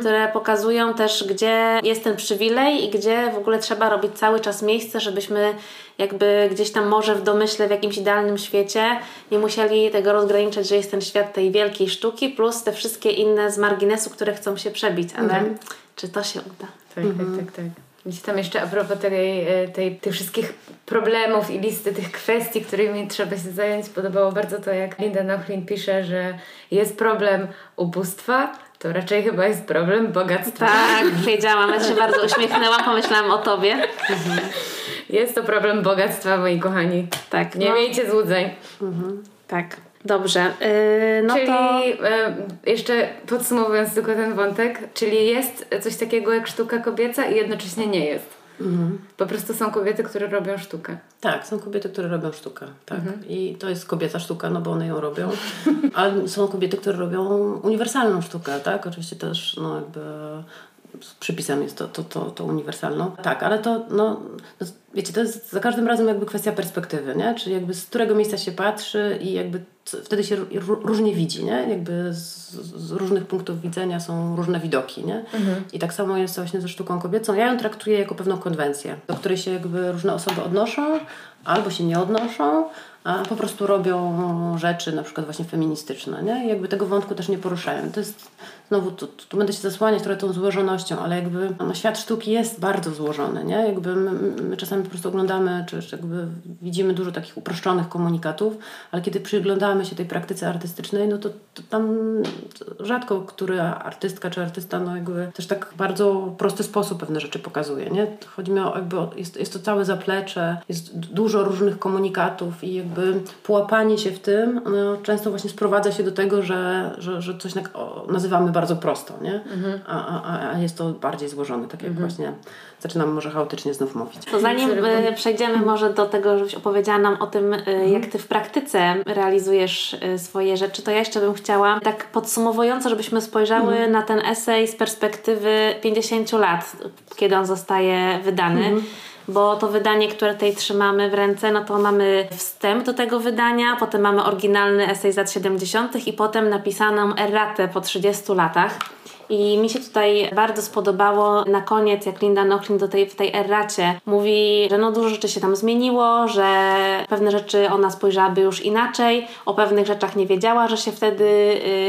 które pokazują też, gdzie jest ten przywilej i gdzie w ogóle trzeba robić cały czas miejsce, żebyśmy jakby gdzieś tam może w domyśle w jakimś idealnym świecie nie musieli tego rozgraniczać, że jest ten świat tej wielkiej sztuki plus te wszystkie inne z marginesu, które chcą się przebić, ale czy to się uda?
Tak, tak, tak, tak. Gdzieś tam jeszcze a propos tej, e, tej, tych wszystkich problemów i listy tych kwestii, którymi trzeba się zająć, podobało bardzo to, jak Linda Nochlin pisze, że jest problem ubóstwa, to raczej chyba jest problem bogactwa.
Tak, wiedziałam, ja się bardzo uśmiechnęłam, pomyślałam o tobie.
Jest to problem bogactwa, moi kochani.
Tak,
Nie
no,
miejcie złudzeń.
tak. Dobrze, yy, no
czyli
to...
e, jeszcze podsumowując tylko ten wątek, czyli jest coś takiego jak sztuka kobieca i jednocześnie nie jest. Po prostu są kobiety, które robią sztukę.
Tak, są kobiety, które robią sztukę. Tak. I to jest kobieca sztuka, no bo one ją robią. Ale są kobiety, które robią uniwersalną sztukę, tak? Oczywiście też, no jakby z przypisem jest to, to, to, to uniwersalną. Tak, ale to, no, no, wiecie, to jest za każdym razem jakby kwestia perspektywy, nie? Czyli jakby z którego miejsca się patrzy i jakby wtedy się ró- różnie widzi, nie? Jakby z, z różnych punktów widzenia są różne widoki, nie? I tak samo jest właśnie ze sztuką kobiecą. Ja ją traktuję jako pewną konwencję, do której się jakby różne osoby odnoszą, albo się nie odnoszą, a po prostu robią rzeczy na przykład właśnie feministyczne, nie? I jakby tego wątku też nie poruszają. To jest, znowu tu, tu, będę się zasłaniać trochę tą złożonością, ale jakby no, świat sztuki jest bardzo złożony, nie? Jakby my, my czasami po prostu oglądamy, czy, czy jakby widzimy dużo takich uproszczonych komunikatów, ale kiedy przyglądamy się tej praktyce artystycznej, no to, to tam rzadko który artystka czy artysta no jakby też tak bardzo prosty sposób pewne rzeczy pokazuje, nie? Chodzi mi o jakby, jest, jest to całe zaplecze, jest dużo różnych komunikatów i jakby połapanie się w tym no, często właśnie sprowadza się do tego, że, że, że coś tak, nazywamy bardzo prosto, nie? A, a, a- a jest to bardziej złożone, tak jak właśnie zaczynam może chaotycznie znów mówić.
To zanim e, przejdziemy może do tego, żebyś opowiedziała nam o tym, e, jak ty w praktyce realizujesz e, swoje rzeczy, to ja jeszcze bym chciała tak podsumowująco, żebyśmy spojrzały na ten esej z perspektywy 50 lat, kiedy on zostaje wydany. Bo to wydanie, które tutaj trzymamy w ręce, no to mamy wstęp do tego wydania, potem mamy oryginalny esej z lat 70. i potem napisaną erratę po 30 latach. I mi się tutaj bardzo spodobało na koniec, jak Linda Nochlin do tej, w tej erracie mówi, że no dużo rzeczy się tam zmieniło, że pewne rzeczy ona spojrzałaby już inaczej, o pewnych rzeczach nie wiedziała, że się wtedy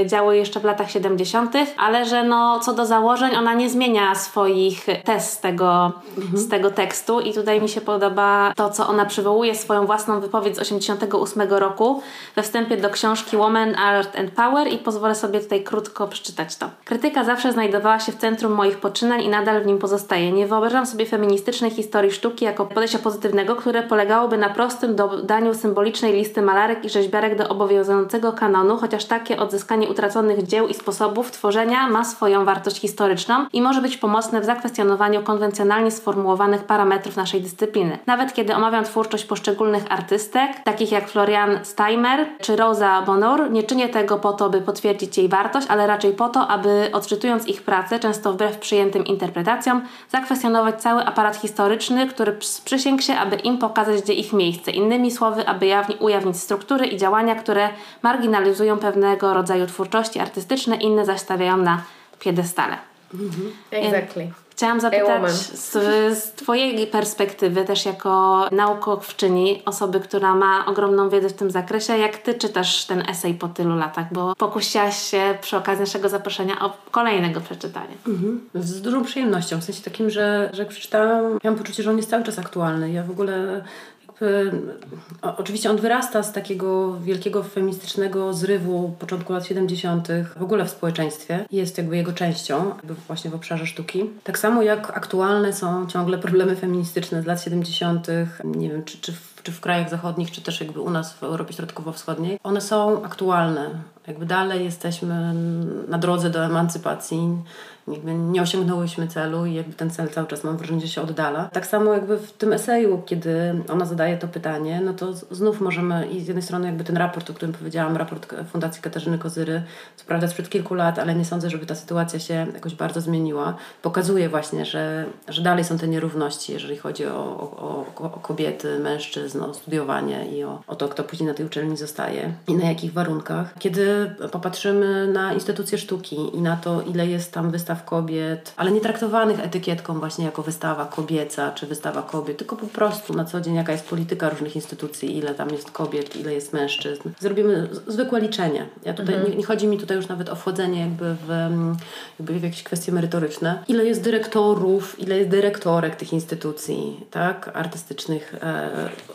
y, działo jeszcze w latach 70., ale że no co do założeń ona nie zmienia swoich tez z tego, z tego tekstu i tutaj mi się podoba to, co ona przywołuje swoją własną wypowiedź z 88 roku we wstępie do książki Woman, Art and Power i pozwolę sobie tutaj krótko przeczytać to. Krytyka zawsze znajdowała się w centrum moich poczynań i nadal w nim pozostaje. Nie wyobrażam sobie feministycznej historii sztuki jako podejścia pozytywnego, które polegałoby na prostym dodaniu symbolicznej listy malarek i rzeźbiarek do obowiązującego kanonu, chociaż takie odzyskanie utraconych dzieł i sposobów tworzenia ma swoją wartość historyczną i może być pomocne w zakwestionowaniu konwencjonalnie sformułowanych parametrów naszej dyscypliny. Nawet kiedy omawiam twórczość poszczególnych artystek, takich jak Florian Steimer czy Rosa Bonheur, nie czynię tego po to, by potwierdzić jej wartość, ale raczej po to, aby odczytując czytując ich pracę, często wbrew przyjętym interpretacjom, zakwestionować cały aparat historyczny, który przysięgł się, aby im pokazać, gdzie ich miejsce. Innymi słowy, aby jawni, ujawnić struktury i działania, które marginalizują pewnego rodzaju twórczości artystyczne, inne zaś stawiają na piedestale.
Mhm. Exactly.
Chciałam zapytać z, z, Twojej perspektywy, też jako naukowczyni, osoby, która ma ogromną wiedzę w tym zakresie, jak Ty czytasz ten esej po tylu latach? Bo pokusiłaś się przy okazji naszego zaproszenia o kolejnego przeczytania.
Mhm. Z dużą przyjemnością, w sensie takim, że, że jak przeczytałam, miałam poczucie, że on jest cały czas aktualny. Ja w ogóle oczywiście on wyrasta z takiego wielkiego feministycznego zrywu początku lat 70. w ogóle w społeczeństwie. Jest jakby jego częścią, jakby właśnie w obszarze sztuki. Tak samo jak aktualne są ciągle problemy feministyczne z lat 70., nie wiem, czy, czy, w, czy w krajach zachodnich, czy też jakby u nas w Europie Środkowo-Wschodniej. One są aktualne. Jakby dalej jesteśmy na drodze do emancypacji jakby nie osiągnęłyśmy celu i jakby ten cel cały czas mam wrażenie, że się oddala. Tak samo jakby w tym eseju, kiedy ona zadaje to pytanie, no to znów możemy i z jednej strony jakby ten raport, o którym powiedziałam, raport Fundacji Katarzyny Kozyry, co prawda sprzed kilku lat, ale nie sądzę, żeby ta sytuacja się jakoś bardzo zmieniła, pokazuje właśnie, że, że dalej są te nierówności, jeżeli chodzi o, o, o kobiety, mężczyzn, o studiowanie i o, o to, kto później na tej uczelni zostaje i na jakich warunkach. Kiedy popatrzymy na instytucje sztuki i na to, ile jest tam wystaw wystaw kobiet, ale nie traktowanych etykietką właśnie jako wystawa kobieca czy wystawa kobiet, tylko po prostu na co dzień jaka jest polityka różnych instytucji, ile tam jest kobiet, ile jest mężczyzn. Zrobimy zwykłe liczenie. Ja tutaj, mhm. nie, nie, chodzi mi tutaj już nawet o wchodzenie jakby w, jakby w jakieś kwestie merytoryczne. Ile jest dyrektorów, ile jest dyrektorek tych instytucji, tak, artystycznych, e,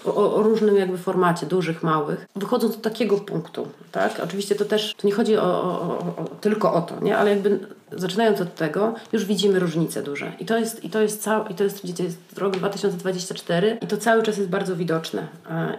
o, o, różnym jakby formacie, dużych, małych. Wychodząc do takiego punktu, tak, oczywiście to też, to nie chodzi o, o, o tylko o to, nie, ale jakby zaczynając od tego, już widzimy różnice duże. I to jest, i to jest, cał, i to jest, widzicie, jest rok 2024 i to cały czas jest bardzo widoczne.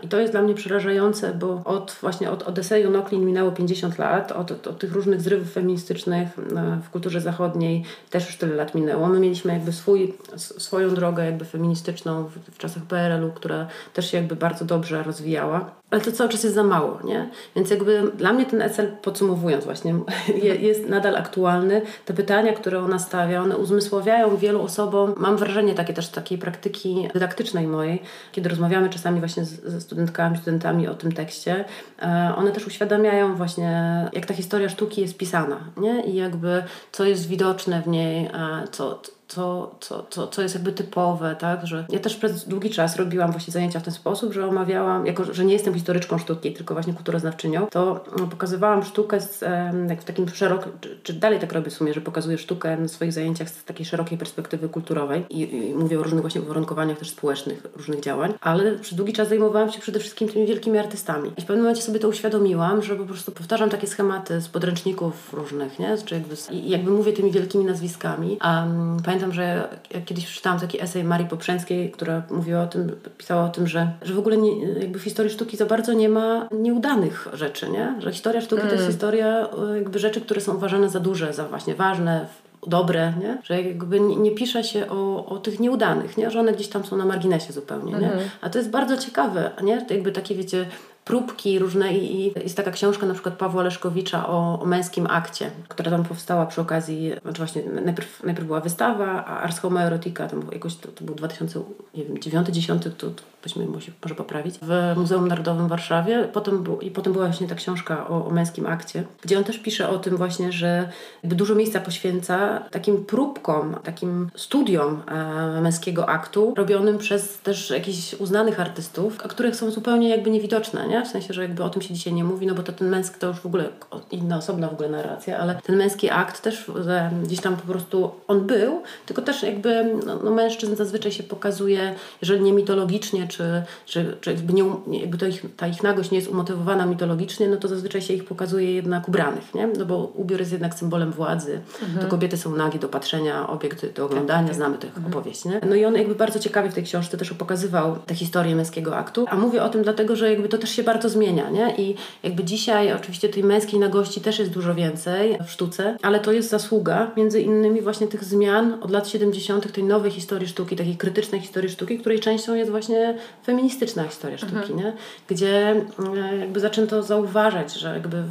I to jest dla mnie przerażające, bo od właśnie od Odyseju Noklin minęło 50 lat, od, od, od tych różnych zrywów feministycznych e, w kulturze zachodniej też już tyle lat minęło. My mieliśmy jakby swój, swoją drogę jakby feministyczną w, w czasach PRL-u, która też się jakby bardzo dobrze rozwijała ale to cały czas jest za mało, nie? Więc jakby dla mnie ten ECL, podsumowując właśnie, jest nadal aktualny. Te pytania, które ona stawia, one uzmysławiają wielu osobom, mam wrażenie takie też takiej praktyki dydaktycznej mojej, kiedy rozmawiamy czasami właśnie ze studentkami, studentami o tym tekście, e, one też uświadamiają właśnie, jak ta historia sztuki jest pisana, nie? I jakby co jest widoczne w niej, co co, co, co, co jest jakby typowe, tak, że ja też przez długi czas robiłam właśnie zajęcia w ten sposób, że omawiałam, jako że nie jestem historyczką sztuki, tylko właśnie kulturoznawczynią, to mm, pokazywałam sztukę z, jak w takim szerokim, czy, czy, dalej tak robię w sumie, że pokazuję sztukę na swoich zajęciach z takiej szerokiej perspektywy kulturowej i, i mówię o różnych właśnie uwarunkowaniach też społecznych, różnych działań, ale przez długi czas zajmowałam się przede wszystkim tymi wielkimi artystami. I w pewnym momencie sobie to uświadomiłam, że po prostu powtarzam takie schematy z podręczników różnych, nie? Czy jakby, i jakby mówię tymi wielkimi nazwiskami. A um, pamiętam, że jak kiedyś przeczytałam taki esej Marii Poprzęskiej, która mówiła o tym, pisała o tym, że, że w ogóle nie, jakby w historii sztuki za bardzo nie ma nieudanych rzeczy, nie? Że historia sztuki mm. to jest mm. historia e, jakby rzeczy, które są uważane za duże, za właśnie ważne, dobre, nie? że jakby nie, nie, pisze się o, o tych nieudanych, nie? że one gdzieś tam są na marginesie zupełnie. Nie? Mhm. A to jest bardzo ciekawe, nie? To jakby takie wiecie, próbki różne i, jest taka książka na przykład Pawła Leszkowicza o, o męskim akcie, która tam powstała przy okazji, znaczy właśnie najpierw, najpierw była wystawa, a Ars Homoerotica, tam jakoś to, to był 2009 10 to, to byśmy może, może poprawić, w Muzeum Narodowym w Warszawie. Potem, bu, I potem była właśnie ta książka o, o męskim akcie, gdzie on też pisze o tym właśnie, że dużo miejsca poświęca takim próbkom, takim studiom e, męskiego aktu, robionym przez też jakichś uznanych artystów, a których są zupełnie jakby niewidoczne, nie? W sensie, że jakby o tym się dzisiaj nie mówi, no bo to ten męski to już w ogóle inna, osobna w ogóle narracja, ale ten męski akt też e, gdzieś tam po prostu on był, tylko też jakby no, no mężczyzn zazwyczaj się pokazuje, jeżeli nie mitologicznie, czy, czy, czy jakby, nie, jakby to ich, ta ich nagość nie jest umotywowana mitologicznie, no to zazwyczaj się ich pokazuje jednak ubranych, nie? No bo ubiór jest jednak symbolem władzy, mhm. to kobiety są nagie do patrzenia, obiekty do oglądania, tak, tak. znamy tę mhm. opowieść, nie? No i on jakby bardzo ciekawie w tej książce też pokazywał tę historię męskiego aktu, a mówię o tym dlatego, że jakby to też się bardzo zmienia, nie? I jakby dzisiaj oczywiście tej męskiej nagości też jest dużo więcej w sztuce, ale to jest zasługa między innymi właśnie tych zmian od lat 70., tej nowej historii sztuki, takiej krytycznej historii sztuki, której częścią jest właśnie feministyczna historia sztuki, mhm. nie? gdzie e, jakby zaczęto zauważać, że jakby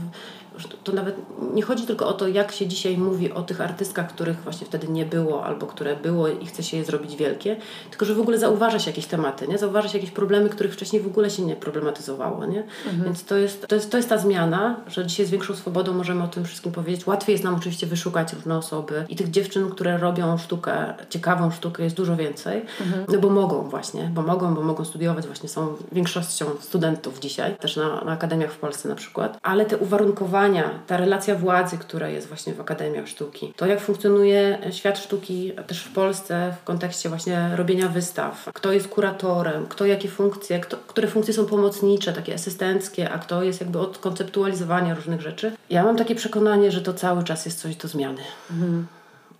to nawet nie chodzi tylko o to, jak się dzisiaj mówi o tych artystkach, których właśnie wtedy nie było, albo które było i chce się je zrobić wielkie, tylko że w ogóle zauważa się jakieś tematy, nie? Zauważa się jakieś problemy, których wcześniej w ogóle się nie problematyzowało, nie? Mhm. Więc to jest, to, jest, to jest ta zmiana, że dzisiaj z większą swobodą możemy o tym wszystkim powiedzieć. Łatwiej jest nam oczywiście wyszukać różne osoby i tych dziewczyn, które robią sztukę, ciekawą sztukę jest dużo więcej, mhm. no bo mogą właśnie, bo mogą, bo mogą studiować, właśnie są większością studentów dzisiaj, też na, na akademiach w Polsce na przykład, ale te uwarunkowania, ta relacja władzy, która jest właśnie w akademiach sztuki, to jak funkcjonuje świat sztuki też w Polsce w kontekście właśnie robienia wystaw, kto jest kuratorem, kto jakie funkcje, kto, które funkcje są pomocnicze, takie asystenckie, a kto jest jakby od konceptualizowania różnych rzeczy. Ja mam takie przekonanie, że to cały czas jest coś do zmiany. Mhm.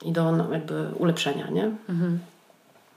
I do no, jakby ulepszenia, nie? Mhm.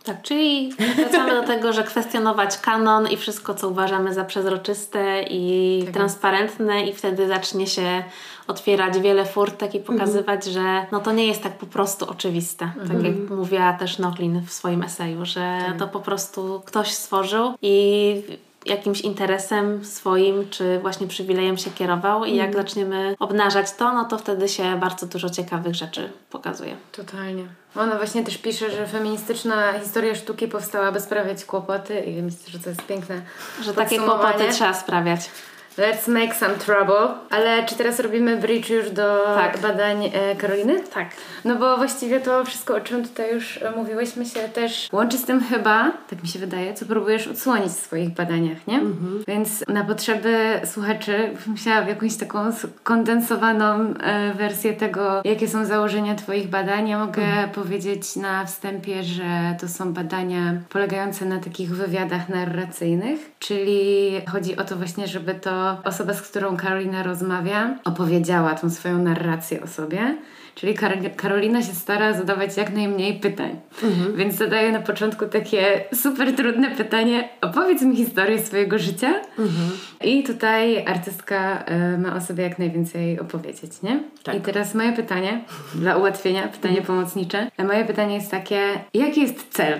Tak, czyli wracamy do tego, że kwestionować kanon i wszystko, co uważamy za przezroczyste i tak transparentne i wtedy zacznie się otwierać wiele furtek i mhm. pokazywać, mhm. że no to nie jest tak po prostu oczywiste. Tak mhm. Tak jak mówiła też Noklin w swoim eseju, że tak. to po prostu ktoś stworzył i jakimś interesem swoim, czy właśnie przywilejem się kierował i jak mhm. zaczniemy obnażać to, no to wtedy się bardzo dużo ciekawych rzeczy pokazuje.
Totalnie. Ona właśnie też pisze, że feministyczna historia sztuki powstała, by sprawiać kłopoty i myślę, że to jest piękne
Że takie kłopoty trzeba sprawiać.
Let's make some trouble. Ale czy teraz robimy bridge już do tak. badań e, Karoliny?
Tak.
No bo właściwie to wszystko, o czym tutaj już e, mówiłyśmy się też łączy z tym chyba, tak mi się wydaje, co próbujesz odsłonić w swoich badaniach, nie? Mhm. Więc na potrzeby słuchaczy musiała w jakąś taką kondensowaną e, wersję tego, jakie są założenia Twoich badań. Ja mogę mhm. powiedzieć na wstępie, że to są badania polegające na takich wywiadach narracyjnych, czyli chodzi o to właśnie, żeby to osoba, z którą Karolina rozmawia, opowiedziała tą swoją narrację o sobie. Czyli Kar- Karolina się stara zadawać jak najmniej pytań. Mhm. Więc zadaje na początku takie super trudne pytanie: opowiedz mi historię swojego życia. Mhm. I tutaj artystka y, ma o sobie jak najwięcej opowiedzieć, nie? Tak. I teraz moje pytanie, dla ułatwienia, pytanie mhm. pomocnicze. Moje pytanie jest takie: jaki jest cel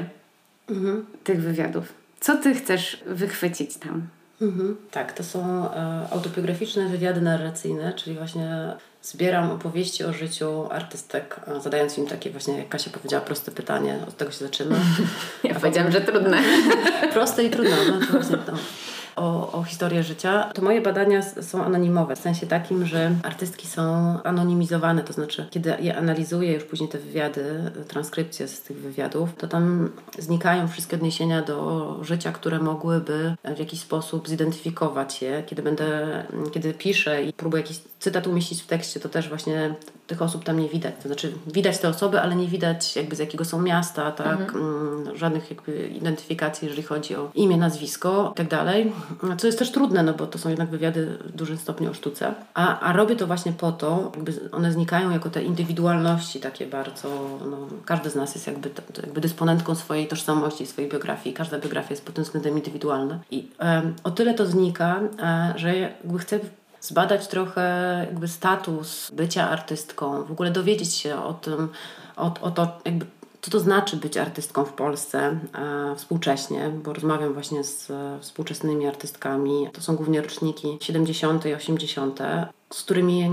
mhm. tych wywiadów? Co ty chcesz wychwycić tam?
Mhm. Tak, to są e, autobiograficzne wywiady narracyjne, czyli właśnie zbieram opowieści o życiu artystek, e, zadając im takie właśnie, jak Kasia powiedziała, proste pytanie, od tego się zaczyna.
Ja powiedziałam, że trudne.
proste i trudne, no to właśnie o, o historię życia, to moje badania są anonimowe, w sensie takim, że artystki są anonimizowane, to znaczy, kiedy je analizuję już później te wywiady, transkrypcje z tych wywiadów, to tam znikają wszystkie odniesienia do życia, które mogłyby w jakiś sposób zidentyfikować je. Kiedy będę, kiedy piszę i próbuję jakiś cytat umieścić w tekście, to też właśnie tych osób tam nie widać. To znaczy widać te osoby, ale nie widać jakby z jakiego są miasta, tak? Mhm. Mm, żadnych jakby identyfikacji, jeżeli chodzi o imię, nazwisko i tak dalej. Co jest też trudne, no bo to są jednak wywiady w dużym stopniu o sztuce. A, a robię to właśnie po to, jakby one znikają jako te indywidualności takie bardzo, no, każdy z nas jest jakby, jakby dysponentką swojej tożsamości, swojej biografii. Każda biografia jest pod tym względem indywidualna. I o tyle to znika, e, że jakby chcę zbadać trochę jakby status bycia artystką, w ogóle dowiedzieć się o tym, o, o to jakby co to znaczy być artystką w Polsce e, współcześnie, bo rozmawiam właśnie z e, współczesnymi artystkami. To są głównie roczniki 70. i 80., z którymi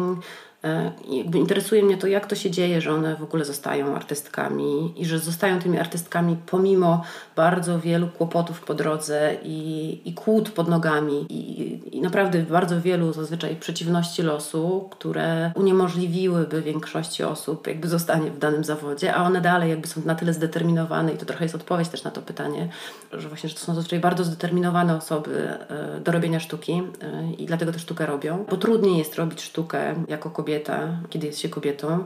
jakby interesuje mnie to, jak to się dzieje, że one w ogóle zostają artystkami i że zostają tymi artystkami pomimo bardzo wielu kłopotów po drodze i, i kłód pod nogami. I, i naprawdę bardzo wielu zazwyczaj przeciwności losu, które uniemożliwiłyby większości osób jakby zostanie w danym zawodzie, a one dalej jakby są na tyle zdeterminowane i to trochę jest odpowiedź też na to pytanie, że właśnie, że to są zazwyczaj bardzo zdeterminowane osoby e, do robienia sztuki e, i dlatego też sztukę robią, bo trudniej jest robić sztukę jako kobieta kiedy jest się kobietą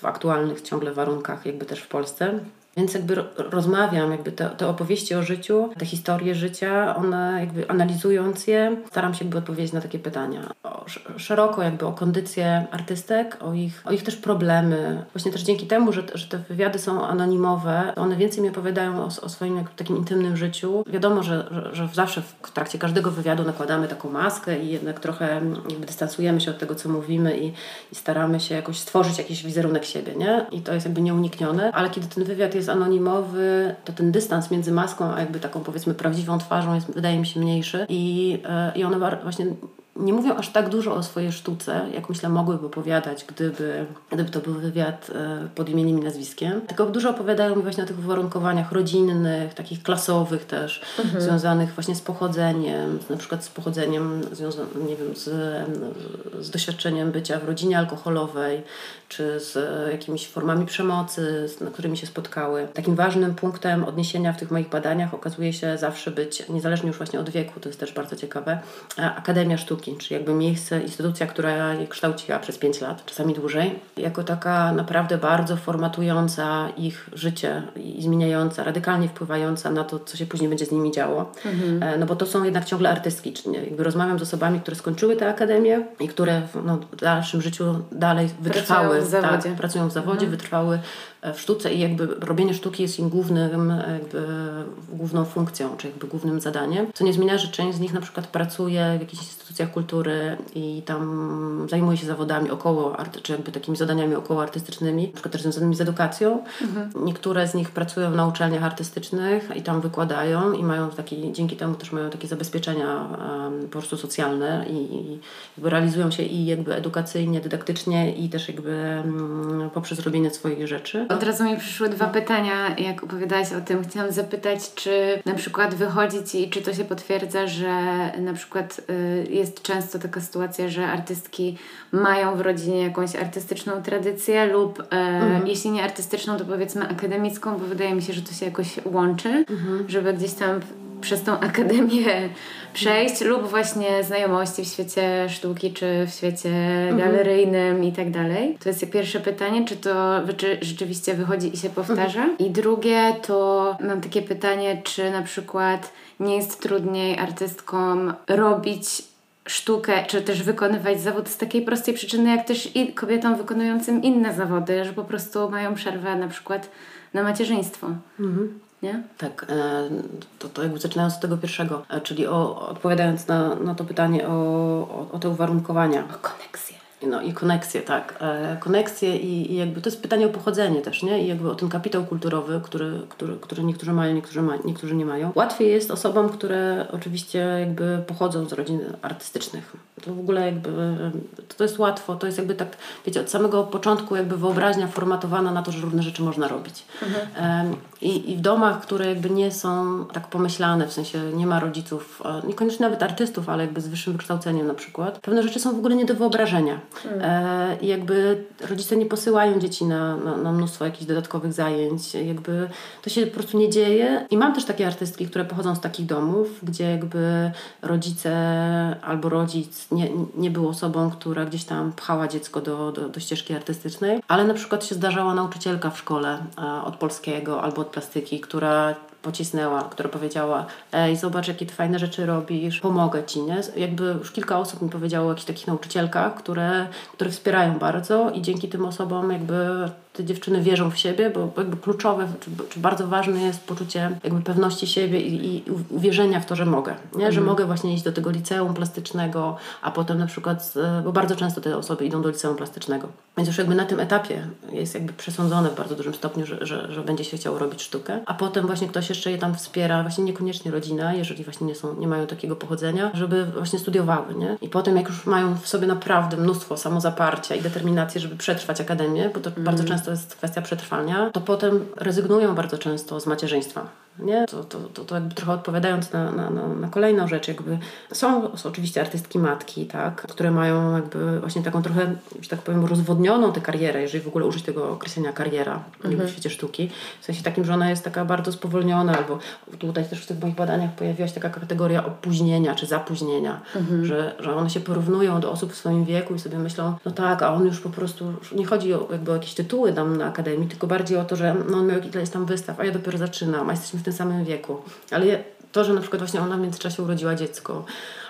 w aktualnych ciągle warunkach, jakby też w Polsce. Więc jakby rozmawiam, jakby te, te, opowieści o życiu, te historie życia, one jakby analizując je, staram się jakby odpowiedzieć na takie pytania. O, szeroko jakby o kondycję artystek, o ich, o ich też problemy. Właśnie też dzięki temu, że, że te wywiady są anonimowe, one więcej mi opowiadają o, o swoim takim intymnym życiu. Wiadomo, że, że, że, zawsze w trakcie każdego wywiadu nakładamy taką maskę i jednak trochę jakby dystansujemy się od tego, co mówimy i, i staramy się jakoś stworzyć jakiś wizerunek siebie, nie? I to jest jakby nieuniknione, ale kiedy ten wywiad jest jest anonimowy, to ten dystans między maską a jakby taką powiedzmy prawdziwą twarzą jest wydaje mi się mniejszy i, e, i one właśnie nie mówią aż tak dużo o swojej sztuce, jak myślę mogłyby opowiadać, gdyby, gdyby to był wywiad e, pod imieniem i nazwiskiem. Tylko dużo opowiadają mi właśnie o tych uwarunkowaniach rodzinnych, takich klasowych też, mhm. związanych właśnie z pochodzeniem, na przykład z pochodzeniem związanym, nie wiem, z, z doświadczeniem bycia w rodzinie alkoholowej, czy z jakimiś formami przemocy, z, którymi się spotkały. Takim ważnym punktem odniesienia w tych moich badaniach okazuje się zawsze być, niezależnie już właśnie od wieku, to jest też bardzo ciekawe, Akademia Sztuki, czyli jakby miejsce, instytucja, która je kształciła przez 5 lat, czasami dłużej, jako taka naprawdę bardzo formatująca ich życie i zmieniająca, radykalnie wpływająca na to, co się później będzie z nimi działo. Mhm. E, no bo to są jednak ciągle artystki, jakby rozmawiam z osobami, które skończyły tę akademię i które no, w dalszym życiu dalej wytrwały,
pracują w zawodzie,
tak, pracują w zawodzie mhm. wytrwały w sztuce i jakby robienie sztuki jest im głównym, główną funkcją, czy jakby głównym zadaniem. Co nie zmienia, że część z nich na przykład pracuje w jakichś instytucjach kultury i tam zajmuje się zawodami około, czy jakby takimi zadaniami około artystycznymi, na przykład też związanymi z edukacją. Mhm. Niektóre z nich pracują na uczelniach artystycznych i tam wykładają i mają taki, dzięki temu też mają takie zabezpieczenia um, po prostu socjalne i, i jakby realizują się i jakby edukacyjnie, dydaktycznie i też jakby um, poprzez robienie swoich rzeczy.
Od razu mi przyszły dwa pytania, jak opowiadałaś o tym. Chciałam zapytać, czy na przykład wychodzi Ci, czy to się potwierdza, że na przykład y, jest często taka sytuacja, że artystki mają w rodzinie jakąś artystyczną tradycję lub y, mhm. jeśli nie artystyczną, to powiedzmy akademicką, bo wydaje mi się, że to się jakoś łączy, mhm. żeby gdzieś tam przez tą akademię przejść lub właśnie znajomości w świecie sztuki, czy w świecie mhm. galeryjnym i tak dalej. To jest pierwsze pytanie, czy to czy rzeczywiście wychodzi i się powtarza? Mhm. I drugie to mam takie pytanie, czy na przykład nie jest trudniej artystkom robić sztukę, czy też wykonywać zawód z takiej prostej przyczyny, jak też i kobietom wykonującym inne zawody, że po prostu mają przerwę na przykład na macierzyństwo. Mhm nie?
Tak, e, to, to jakby zaczynając od tego pierwszego, e, czyli o, odpowiadając na, na to pytanie o, o, o te uwarunkowania.
O koneksję.
No i koneksje, tak. E, koneksje i, i, jakby to jest pytanie o pochodzenie też, nie? I jakby o ten kapitał kulturowy, który, który, który niektórzy mają, niektórzy, ma, niektórzy nie mają. Łatwiej jest osobom, które oczywiście jakby pochodzą z rodzin artystycznych. To w ogóle jakby, to jest łatwo, to jest jakby tak, wiecie, od samego początku jakby wyobraźnia formatowana na to, że różne rzeczy można robić. Mhm. I, I w domach, które jakby nie są tak pomyślane, w sensie nie ma rodziców, niekoniecznie nawet artystów, ale jakby z wyższym wykształceniem na przykład, pewne rzeczy są w ogóle nie do wyobrażenia. E, I jakby rodzice nie posyłają dzieci na, na, na, mnóstwo jakichś dodatkowych zajęć. Jakby to się po prostu nie dzieje. I mam też takie artystki, które pochodzą z takich domów, gdzie jakby rodzice albo rodzic nie, nie był osobą, która gdzieś tam pchała dziecko do, do, do ścieżki artystycznej, ale na przykład się zdarzała nauczycielka w szkole e, od polskiego albo od plastyki, która pocisnęła, która powiedziała ej, zobacz jakie ty fajne rzeczy robisz, pomogę ci, nie? Jakby już kilka osób mi powiedziało o jakichś takich nauczycielkach, które, które wspierają bardzo i dzięki tym osobom jakby te dziewczyny wierzą w siebie, bo jakby kluczowe, czy, czy bardzo ważne jest poczucie jakby pewności siebie i, i uwierzenia w to, że mogę, nie? Że mhm. mogę właśnie iść do tego liceum plastycznego, a potem na przykład, bo bardzo często te osoby idą do liceum plastycznego. Więc już jakby na tym etapie jest jakby przesądzone w bardzo dużym stopniu, że, że, że będzie się chciało robić sztukę, a potem właśnie ktoś jeszcze je tam wspiera, właśnie niekoniecznie rodzina, jeżeli właśnie nie, są, nie mają takiego pochodzenia, żeby właśnie studiowały, nie? I potem jak już mają w sobie naprawdę mnóstwo samozaparcia i determinacji, żeby przetrwać akademię, bo to mm. bardzo często jest kwestia przetrwania, to potem rezygnują bardzo często z macierzyństwa. Nie? To, to, to, to jakby trochę odpowiadając na, na, na, kolejną rzecz, jakby są, są oczywiście artystki matki, tak, które mają jakby właśnie taką trochę, że tak powiem, rozwodnioną tę karierę, jeżeli w ogóle użyć tego określenia kariera mhm. w świecie sztuki. W sensie takim, że ona jest taka bardzo spowolniona, albo tutaj też w tych moich badaniach pojawiła się taka kategoria opóźnienia czy zapóźnienia, mhm. że, że one się porównują do osób w swoim wieku i sobie myślą, no tak, a on już po prostu, nie chodzi o, jakby o jakieś tytuły tam na akademii, tylko bardziej o to, że no, on miał ileś tam wystaw, a ja dopiero zaczynam, a jesteśmy w tym samym wieku. Ale to, że na przykład właśnie ona w międzyczasie urodziła dziecko,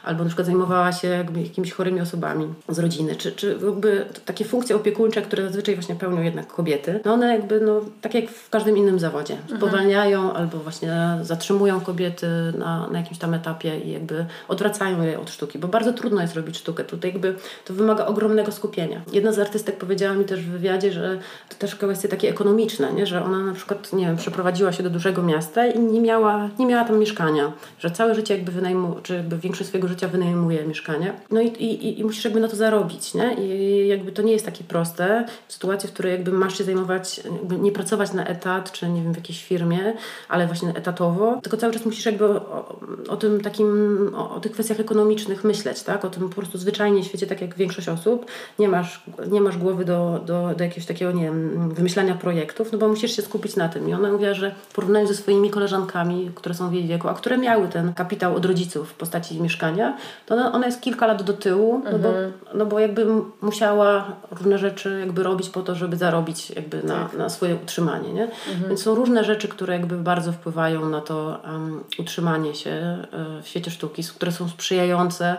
albo na przykład zajmowała się jakby jakimiś chorymi osobami z rodziny, czy, czy jakby takie funkcje opiekuńcze, które zazwyczaj właśnie pełnią jednak kobiety, no one jakby, no tak jak w każdym innym zawodzie, mhm. spowalniają albo właśnie zatrzymują kobiety na, na jakimś tam etapie i jakby odwracają je od sztuki, bo bardzo trudno jest robić sztukę. Tutaj jakby to wymaga ogromnego skupienia. Jedna z artystek powiedziała mi też w wywiadzie, że to też kwestie takie ekonomiczne, nie? że ona na przykład, nie wiem, przeprowadziła się do dużego miasta i nie miała, nie miała tam mieszkania mieszkania, że całe życie jakby wynajmuje, czy jakby większość swojego życia wynajmuje mieszkanie. No i, i, i musisz jakby na to zarobić, nie? I jakby to nie jest takie proste. W sytuacji, w której jakby masz się zajmować, nie pracować na etat, czy nie wiem, w jakiejś firmie, ale właśnie etatowo, tylko cały czas musisz jakby o, o tym takim, o, o, tych kwestiach ekonomicznych myśleć, tak? O tym po prostu zwyczajnie w świecie, tak jak większość osób, nie masz, nie masz głowy do, do, do jakiegoś takiego, nie wiem, wymyślania projektów, no bo musisz się skupić na tym. I ona mówiła, że w porównaniu ze swoimi koleżankami, które są w jej wieku, które miały ten kapitał od rodziców w postaci mieszkania, to ona, ona jest kilka lat do tyłu, no, bo, mhm. no bo jakby musiała różne rzeczy jakby robić po to, żeby zarobić jakby na, tak. na swoje utrzymanie, nie? Mhm. Więc są różne rzeczy, które jakby bardzo wpływają na to um, utrzymanie się e, w świecie sztuki, które są sprzyjające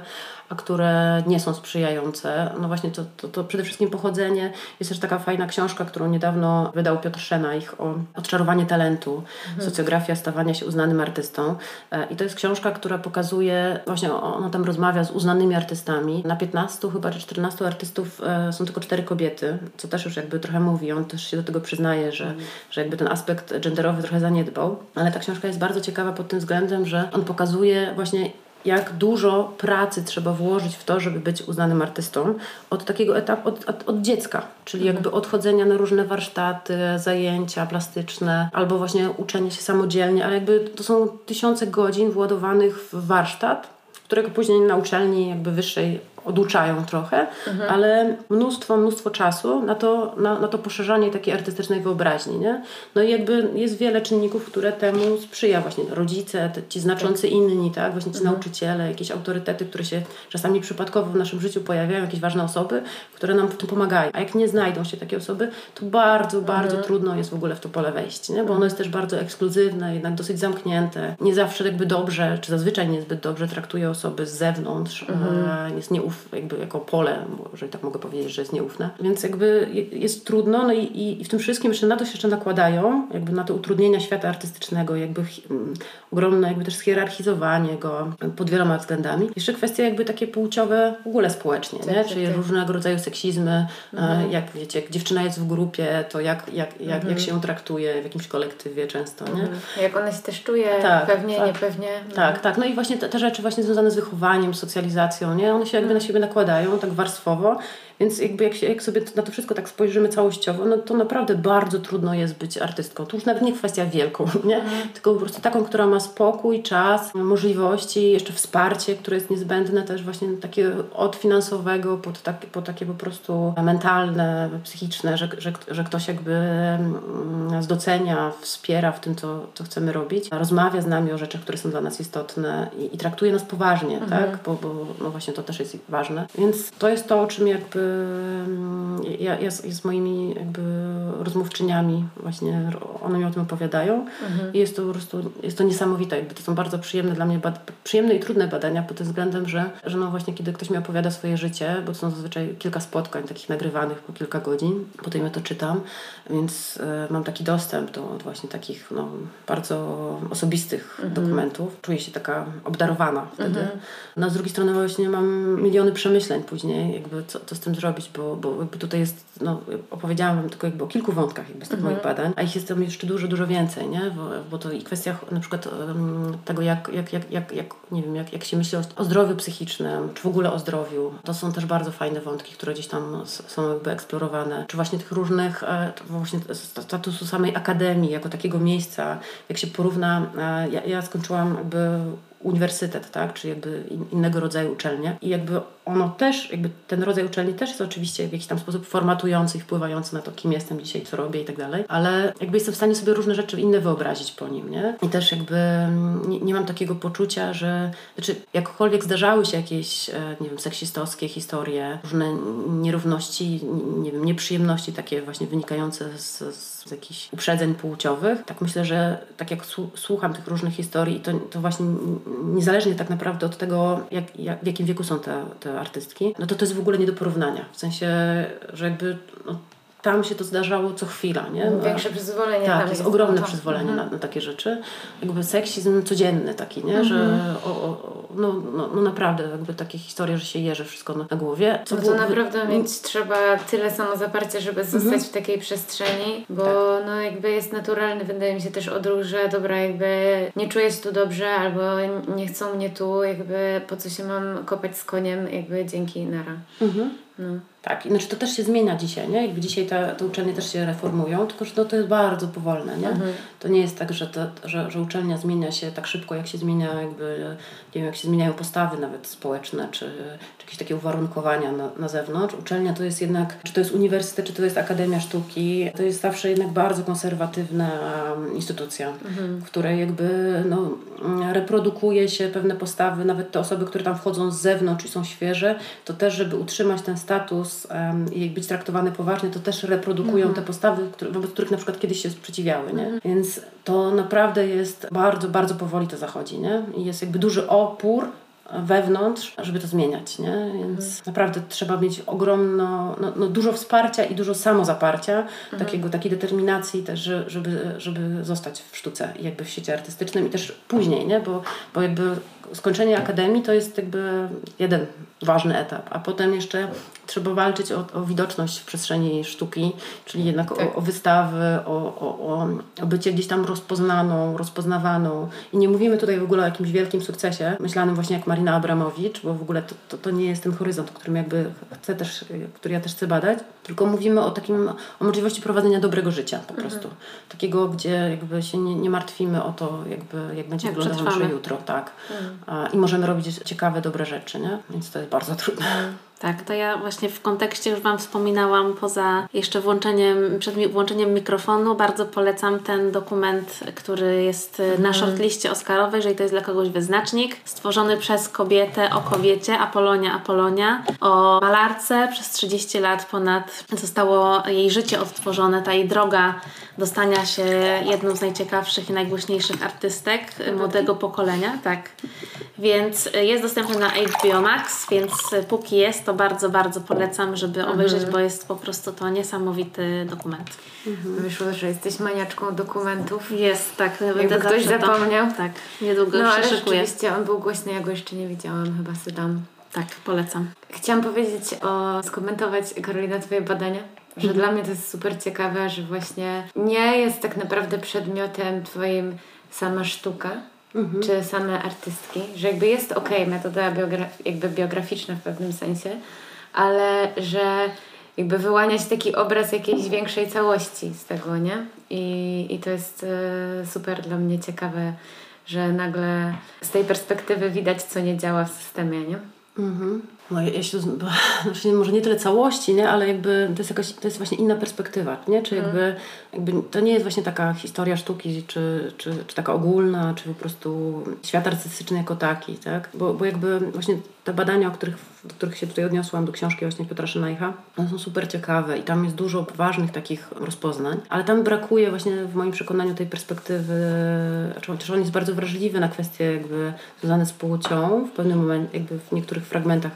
a które nie są sprzyjające. No właśnie to, to, to przede wszystkim pochodzenie. Jest też taka fajna książka, którą niedawno wydał Piotr Szenajch o odczarowanie talentu, mhm. socjografia stawania się uznanym artystą. E, I to jest książka, która pokazuje, właśnie ona tam rozmawia z uznanymi artystami. Na 15 chyba czy 14 artystów e, są tylko cztery kobiety, co też już jakby trochę mówi. On też się do tego przyznaje, że, mhm. że jakby ten aspekt genderowy trochę zaniedbał. Ale ta książka jest bardzo ciekawa pod tym względem, że on pokazuje właśnie jak dużo pracy trzeba włożyć w to, żeby być uznanym artystą od takiego etapu, od, od, od dziecka, czyli mhm. jakby odchodzenia na różne warsztaty, zajęcia plastyczne, albo właśnie uczenie się samodzielnie, ale jakby to są tysiące godzin władowanych w warsztat, którego później na uczelni jakby wyższej oduczają trochę, mhm. ale mnóstwo, mnóstwo czasu na to, na, na to poszerzanie takiej artystycznej wyobraźni, nie? No i jakby jest wiele czynników, które temu sprzyja właśnie rodzice, ci znaczący tak. inni, tak? Właśnie ci mhm. nauczyciele, jakieś autorytety, które się czasami przypadkowo w naszym życiu pojawiają, jakieś ważne osoby, które nam w tym pomagają. A jak nie znajdą się takie osoby, to bardzo, bardzo mhm. trudno jest w ogóle w to pole wejść, nie? Bo ono jest też bardzo ekskluzywne, jednak dosyć zamknięte. Nie zawsze jakby dobrze, czy zazwyczaj niezbyt dobrze traktuje osoby z zewnątrz, mhm. jest nieufne jakby jako pole, jeżeli tak mogę powiedzieć, że jest nieufne. Więc jakby jest trudno, no i, i, i w tym wszystkim jeszcze na to się jeszcze nakładają, jakby na te utrudnienia świata artystycznego, jakby um, ogromne jakby też schierarchizowanie go pod wieloma względami. Jeszcze kwestie jakby takie płciowe w ogóle społecznie, tak, nie? Tak, czyli tak. różnego rodzaju seksizmy, e, mhm. jak wiecie, jak dziewczyna jest w grupie, to jak, jak, jak, mhm. jak się ją traktuje w jakimś kolektywie często, nie? Mhm.
Jak ona się też czuje, tak, pewnie,
tak.
niepewnie.
Tak, mhm. tak. No i właśnie te, te rzeczy właśnie związane z wychowaniem, socjalizacją, nie? One się jakby na siebie nakładają tak warstwowo więc jakby jak, się, jak sobie na to wszystko tak spojrzymy całościowo, no to naprawdę bardzo trudno jest być artystką. To już nawet nie kwestia wielką, nie? Mhm. tylko po prostu taką, która ma spokój, czas, możliwości, jeszcze wsparcie, które jest niezbędne też właśnie takie od finansowego po, tak, po takie po prostu mentalne, psychiczne, że, że, że ktoś jakby mm, nas docenia, wspiera w tym, co, co chcemy robić, rozmawia z nami o rzeczach, które są dla nas istotne i, i traktuje nas poważnie, mhm. tak? Bo, bo no właśnie to też jest ważne. Więc to jest to, o czym jakby ja, ja, z, z moimi jakby rozmówczyniami właśnie one mi o tym opowiadają mhm. i jest to po prostu, jest to niesamowite, jakby to są bardzo przyjemne dla mnie, przyjemne i trudne badania pod tym względem, że, że no właśnie kiedy ktoś mi opowiada swoje życie, bo to są zazwyczaj kilka spotkań takich nagrywanych po kilka godzin, potem ja to czytam, więc y, mam taki dostęp do właśnie takich no, bardzo osobistych mhm. dokumentów. Czuję się taka obdarowana wtedy. Mhm. No a z drugiej strony właśnie mam miliony przemyśleń później, jakby co, co z tym zrobić, bo, bo tutaj jest, no, opowiedziałam Wam tylko jakby o kilku wątkach jakby z tych mhm. moich badań, a ich jest tam jeszcze dużo, dużo więcej, nie? Bo, bo to i kwestia na przykład um, tego, jak, jak, jak, jak, jak, nie wiem, jak, jak się myśli o, o zdrowiu psychicznym, czy w ogóle o zdrowiu. To są też bardzo fajne wątki, które gdzieś tam są jakby eksplorowane. Czy właśnie tych różnych, e, właśnie statusu samej akademii, jako takiego miejsca, jak się porówna, e, ja, ja skończyłam jakby uniwersytet, tak, czy jakby innego rodzaju uczelnie. I jakby ono też, jakby ten rodzaj uczelni też jest oczywiście w jakiś tam sposób formatujący i wpływający na to, kim jestem dzisiaj, co robię i tak dalej, ale jakby jestem w stanie sobie różne rzeczy inne wyobrazić po nim, nie? I też jakby nie, nie mam takiego poczucia, że, znaczy jakkolwiek zdarzały się jakieś, e, nie wiem, seksistowskie historie, różne nierówności, nie wiem, nieprzyjemności takie właśnie wynikające z, z jakichś uprzedzeń płciowych, tak myślę, że tak jak słucham tych różnych historii, to, to właśnie niezależnie tak naprawdę od tego, jak, jak, w jakim wieku są te, te artystki, no to to jest w ogóle nie do porównania. W sensie, że jakby no, tam się to zdarzało co chwila, nie?
No, Większe przyzwolenie.
Tak,
tam
jest ogromne
no.
przyzwolenie
Mhm.
na, na takie rzeczy. Jakby seksizm codzienny taki, nie? Że
Mhm.
o, o, no, no, no naprawdę jakby takie historie, że się jeży wszystko na, na głowie. Co
No to
było-
naprawdę mieć trzeba tyle samozaparcia, żeby zostać
Mhm.
w takiej przestrzeni, bo
Tak.
no jakby jest naturalny, wydaje mi się też odruch, że dobra, jakby nie czuję się tu dobrze, albo nie chcą mnie tu, jakby po co się mam kopać z koniem, jakby dzięki nara.
Mhm.
No.
Tak, znaczy to też się zmienia dzisiaj, nie? Jakby dzisiaj te, te uczelnie też się reformują, tylko że no, to jest bardzo powolne, nie?
Mhm.
To nie jest tak, że, to, że, że uczelnia zmienia się tak szybko, jak się zmienia jakby, nie wiem, jak się zmieniają postawy nawet społeczne, czy, czy jakieś takie uwarunkowania na, na zewnątrz. Uczelnia to jest jednak, czy to jest uniwersytet, czy to jest Akademia Sztuki, to jest zawsze jednak bardzo konserwatywna um, instytucja, w której jakby no, reprodukuje się pewne postawy, nawet te osoby, które tam wchodzą z zewnątrz i są świeże, to też, żeby utrzymać ten status um, i być traktowane poważnie, to też reprodukują te postawy, które, wobec których na przykład kiedyś się sprzeciwiały, nie? Więc to naprawdę jest bardzo, bardzo powoli to zachodzi, nie? I jest jakby duży opór wewnątrz, żeby to zmieniać, nie? Więc naprawdę trzeba mieć ogromno, no, no dużo wsparcia i dużo samozaparcia, takiego, takiej determinacji też, że- żeby, żeby zostać w sztuce jakby w świecie artystycznym i też później, nie? Bo, bo jakby skończenie akademii to jest jakby jeden ważny etap, a potem jeszcze trzeba walczyć o, o widoczność w przestrzeni sztuki, czyli jednak o, o wystawy, o, o, o, bycie gdzieś tam rozpoznaną, rozpoznawaną. I nie mówimy tutaj w ogóle o jakimś wielkim sukcesie, myślanym właśnie jak Marina Abramowicz, bo w ogóle to, to, to nie jest ten horyzont, którym jakby chcę też, który ja też chcę badać, tylko mówimy o takim, o możliwości prowadzenia dobrego życia po prostu. Takiego, gdzie jakby się nie, nie martwimy o to, jakby, jak będzie
Jak
wyglądało nasze jutro, tak. A, I możemy robić ciekawe, dobre rzeczy, nie? Więc to jest bardzo trudne.
Tak, to ja właśnie w kontekście już Wam wspominałam, poza jeszcze włączeniem, przed włączeniem mikrofonu, bardzo polecam ten dokument, który jest y, na shortliście Oscarowej, jeżeli to jest dla kogoś wyznacznik, stworzony przez kobietę o kobiecie, Apolonia Apolonia, o malarce przez 30 lat ponad zostało jej życie odtworzone, ta jej droga do stania się jedną z najciekawszych i najgłośniejszych artystek y, młodego pokolenia, tak. Więc y, jest dostępny na HBO Max, więc póki jest, to bardzo, bardzo polecam, żeby obejrzeć, bo jest po prostu to niesamowity dokument.
Wyszło, że jesteś maniaczką dokumentów.
Jest, tak.
Jakby ktoś
zawsze to-
zapomniał.
Tak, niedługo
No ale
się szykuję.
rzeczywiście on był głośny, ja go jeszcze nie widziałam, chyba sobie dam.
Tak, polecam.
Chciałam powiedzieć o, skomentować Karolina Twoje badania, że dla mnie to jest super ciekawe, że właśnie nie jest tak naprawdę przedmiotem Twoim sama sztuka, czy same artystki, że jakby jest okej metoda biogra- jakby biograficzna w pewnym sensie, ale że jakby wyłania się taki obraz jakiejś większej całości z tego, nie? I, i to jest e, super dla mnie ciekawe, że nagle z tej perspektywy widać, co nie działa w systemie, nie?
Mhm. No, ja się, znaczy może nie tyle całości, nie? ale jakby to jest, jakaś, to jest właśnie inna perspektywa, nie? Czy jakby, jakby to nie jest właśnie taka historia sztuki, czy, czy, czy taka ogólna, czy po prostu świat artystyczny jako taki, tak? Bo, bo jakby właśnie te badania, o których, do których się tutaj odniosłam, do książki właśnie Piotra Szynajcha, one są super ciekawe i tam jest dużo ważnych takich rozpoznań, ale tam brakuje właśnie w moim przekonaniu tej perspektywy, znaczy chociaż on jest bardzo wrażliwy na kwestie jakby związane z płcią w pewnym momencie, jakby w niektórych fragmentach,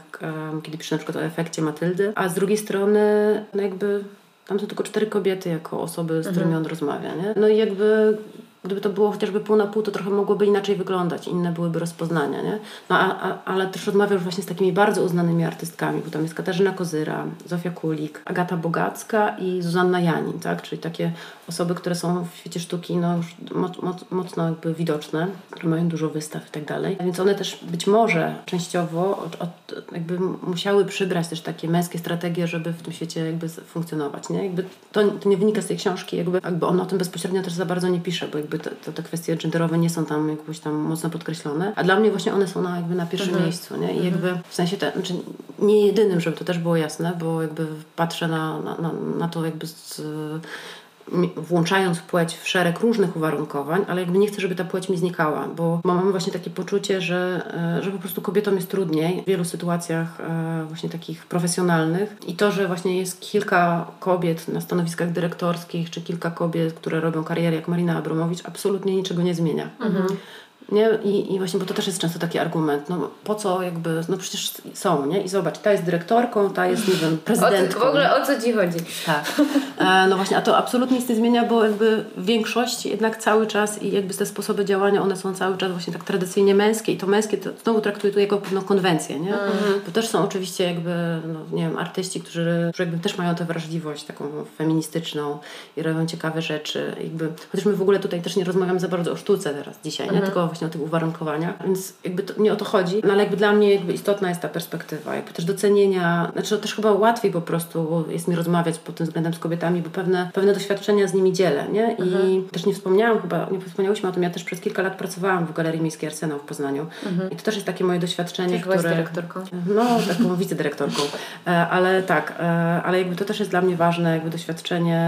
kiedy pisze na przykład o efekcie Matyldy, a z drugiej strony no jakby tam są tylko cztery kobiety jako osoby, z którymi on rozmawia, nie? No i jakby gdyby to było chociażby pół na pół, to trochę mogłoby inaczej wyglądać, inne byłyby rozpoznania, nie? No a, a, ale też rozmawiał już właśnie z takimi bardzo uznanymi artystkami, bo tam jest Katarzyna Kozyra, Zofia Kulik, Agata Bogacka i Zuzanna Janin, tak? Czyli takie osoby, które są w świecie sztuki no już moc, moc, mocno jakby widoczne, które mają dużo wystaw i tak dalej. Więc one też być może częściowo od, od, jakby musiały przybrać też takie męskie strategie, żeby w tym świecie jakby funkcjonować, nie? Jakby to, to nie wynika z tej książki, jakby, jakby on o tym bezpośrednio też za bardzo nie pisze, bo jakby te, te, te kwestie genderowe nie są tam jakoś tam mocno podkreślone, a dla mnie właśnie one są na, jakby na pierwszym miejscu, nie? I jakby w sensie, te, znaczy nie jedynym, żeby to też było jasne, bo jakby patrzę na, na, na, na to jakby z, włączając płeć w szereg różnych uwarunkowań, ale jakby nie chcę, żeby ta płeć mi znikała, bo mam właśnie takie poczucie, że, e, że po prostu kobietom jest trudniej w wielu sytuacjach e, właśnie takich profesjonalnych i to, że właśnie jest kilka kobiet na stanowiskach dyrektorskich, czy kilka kobiet, które robią karierę jak Marina Abramowicz, absolutnie niczego nie zmienia. Nie? I, I właśnie, bo to też jest często taki argument, no po co jakby, no przecież są, nie? I zobacz, ta jest dyrektorką, ta jest, nie wiem, prezydentką.
O, w ogóle o co Ci chodzi?
Tak. E, no właśnie, a to absolutnie nic nie zmienia, bo jakby większość jednak cały czas i jakby te sposoby działania, one są cały czas właśnie tak tradycyjnie męskie i to męskie to znowu traktuję to jako pewną konwencję, nie? Mhm. Bo też są oczywiście jakby, no nie wiem, artyści, którzy, którzy jakby też mają tę wrażliwość taką feministyczną i robią ciekawe rzeczy. Jakby, chociaż my w ogóle tutaj też nie rozmawiamy za bardzo o sztuce teraz dzisiaj, nie? Mhm. Tylko właśnie o tych uwarunkowaniach, więc jakby to, nie o to chodzi, no ale jakby dla mnie jakby istotna jest ta perspektywa, jakby też docenienia, znaczy też chyba łatwiej po prostu jest mi rozmawiać pod tym względem z kobietami, bo pewne, pewne doświadczenia z nimi dzielę, nie? I mhm. też nie wspomniałam chyba, nie wspomniałyśmy o tym, ja też przez kilka lat pracowałam w Galerii Miejskiej Arsenał w Poznaniu mhm. i to też jest takie moje doświadczenie,
Ty które... dyrektorką?
No, taką wicedyrektorką, e, ale tak, e, ale jakby to też jest dla mnie ważne, jakby doświadczenie,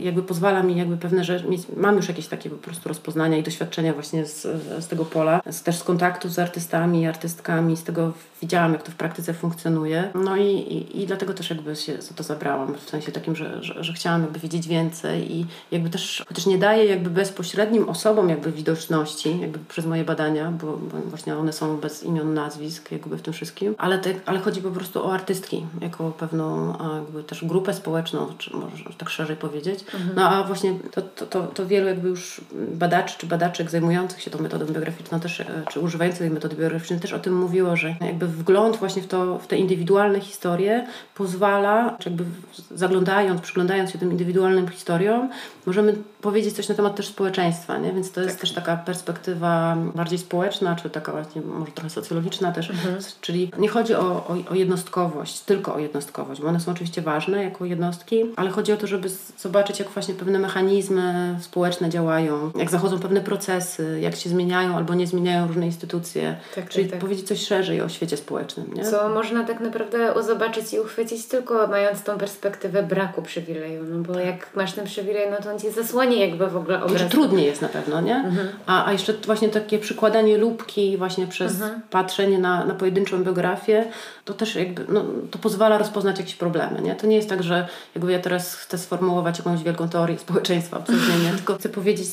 jakby pozwala mi jakby pewne rzeczy, mieć, mam już jakieś takie po prostu rozpoznania i doświadczenia właśnie z, z tego pola, z, też z kontaktu z artystami, artystkami, z tego widziałam, jak to w praktyce funkcjonuje. No i, i, i dlatego też jakby się za to zabrałam, w sensie takim, że, że, że, chciałam jakby wiedzieć więcej i jakby też, chociaż nie daję jakby bezpośrednim osobom jakby widoczności, jakby przez moje badania, bo, bo właśnie one są bez imion, nazwisk jakby w tym wszystkim, ale, te, ale chodzi po prostu o artystki, jako pewną jakby też grupę społeczną, czy może tak szerzej powiedzieć. Mhm. No a właśnie to, to, to, to wielu jakby już badaczy czy badaczek zajmujących się tą metodą biograficzną też, e, czy używających tej metody biograficznej też o tym mówiło, że jakby wgląd właśnie w, to, w te indywidualne historie pozwala, czy jakby zaglądając, przyglądając się tym indywidualnym historiom, możemy powiedzieć coś na temat też społeczeństwa, nie? Więc to jest tak. też taka perspektywa bardziej społeczna, czy taka właśnie może trochę socjologiczna też, mhm. czyli nie chodzi o, o, o, jednostkowość, tylko o jednostkowość, bo one są oczywiście ważne jako jednostki, ale chodzi o to, żeby zobaczyć, jak właśnie pewne mechanizmy społeczne działają, jak zachodzą pewne procesy, jak się zmieniają albo nie zmieniają różne instytucje, tak, czyli tak, tak. powiedzieć coś szerzej o świecie społecznym. Nie?
Co można tak naprawdę zobaczyć i uchwycić tylko mając tą perspektywę braku przywileju, no bo jak masz ten przywilej, no to on ci zasłoni jakby w ogóle obraz.
Trudniej jest na pewno, nie? Mhm. A, a jeszcze właśnie takie przykładanie lubki właśnie przez mhm. patrzenie na, na pojedynczą biografię, to też jakby, no, to pozwala rozpoznać jakieś problemy, nie? To nie jest tak, że jakby ja teraz chcę sformułować jakąś wielką teorię społeczeństwa, absolutnie nie, tylko chcę powiedzieć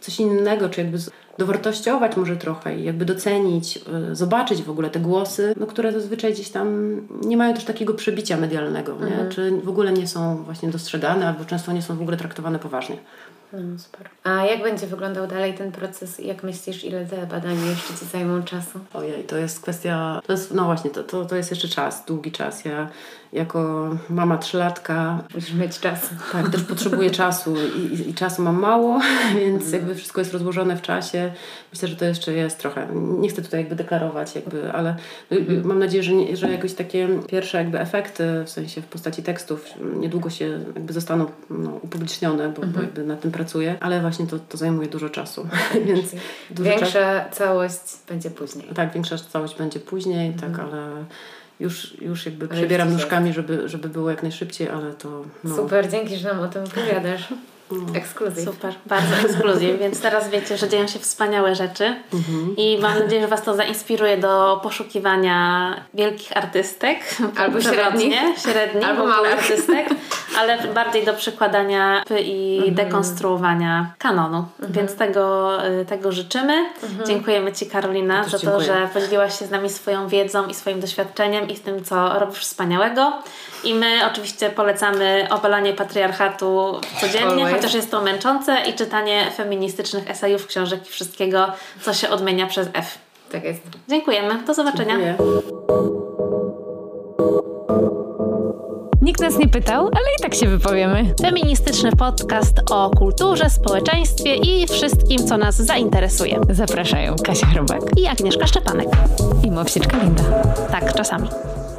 coś innego, czy jakby dowartościować może trochę i jakby docenić, y, zobaczyć w ogóle te głosy, no, które zazwyczaj gdzieś tam nie mają też takiego przebicia medialnego, nie? Mhm. czy w ogóle nie są właśnie dostrzegane albo często nie są w ogóle traktowane poważnie.
No, super. A jak będzie wyglądał dalej ten proces? Jak myślisz, ile te badania jeszcze Ci zajmą czasu?
Ojej, to jest kwestia, to jest, no właśnie, to, to, to jest jeszcze czas, długi czas. Ja jako mama trzylatka...
Musisz mieć czas.
Tak, też potrzebuję czasu i, i, i, czasu mam mało, więc mhm. jakby wszystko jest rozłożone w czasie. Myślę, że to jeszcze jest trochę, nie chcę tutaj jakby deklarować, jakby, ale mm. mam nadzieję, że, nie, że jakoś takie pierwsze jakby efekty, w sensie w postaci tekstów niedługo się jakby zostaną no, upublicznione, bo, bo mhm. jakby na tym pracuję, ale właśnie to, to zajmuje dużo czasu. Więc
większa całość będzie później.
Tak, większa całość będzie później, tak, mhm. ale już, już jakby przebieram nóżkami, żeby, żeby było jak najszybciej, ale to...
No. Super, dzięki, że nam o tym opowiadasz.
Mm. Ekskluzyw. Super, bardzo ekskluzyw, więc teraz wiecie, że dzieją się wspaniałe rzeczy mhm. i mam nadzieję, że Was to zainspiruje do poszukiwania wielkich artystek.
Albo średnich.
średnich
albo małych
artystek, ale bardziej do przykładania i mhm. dekonstruowania kanonu. Mhm. Więc tego, y, tego życzymy. Mhm. Dziękujemy Ci Karolina za to, dziękuję. że podzieliłaś się z nami swoją wiedzą i swoim doświadczeniem i z tym, co robisz wspaniałego. I my oczywiście polecamy obalanie patriarchatu codziennie, Always. chociaż jest to męczące i czytanie feministycznych esejów, książek i wszystkiego, co się odmienia przez F.
Tak jest.
Dziękujemy. Do zobaczenia. Dziękuję.
Nikt nas nie pytał, ale i tak się wypowiemy.
Feministyczny podcast o kulturze, społeczeństwie i wszystkim, co nas zainteresuje.
Zapraszają Kasia Chrobak
i Agnieszka Szczepanek.
I Mowsieczka Linda.
Tak, czasami.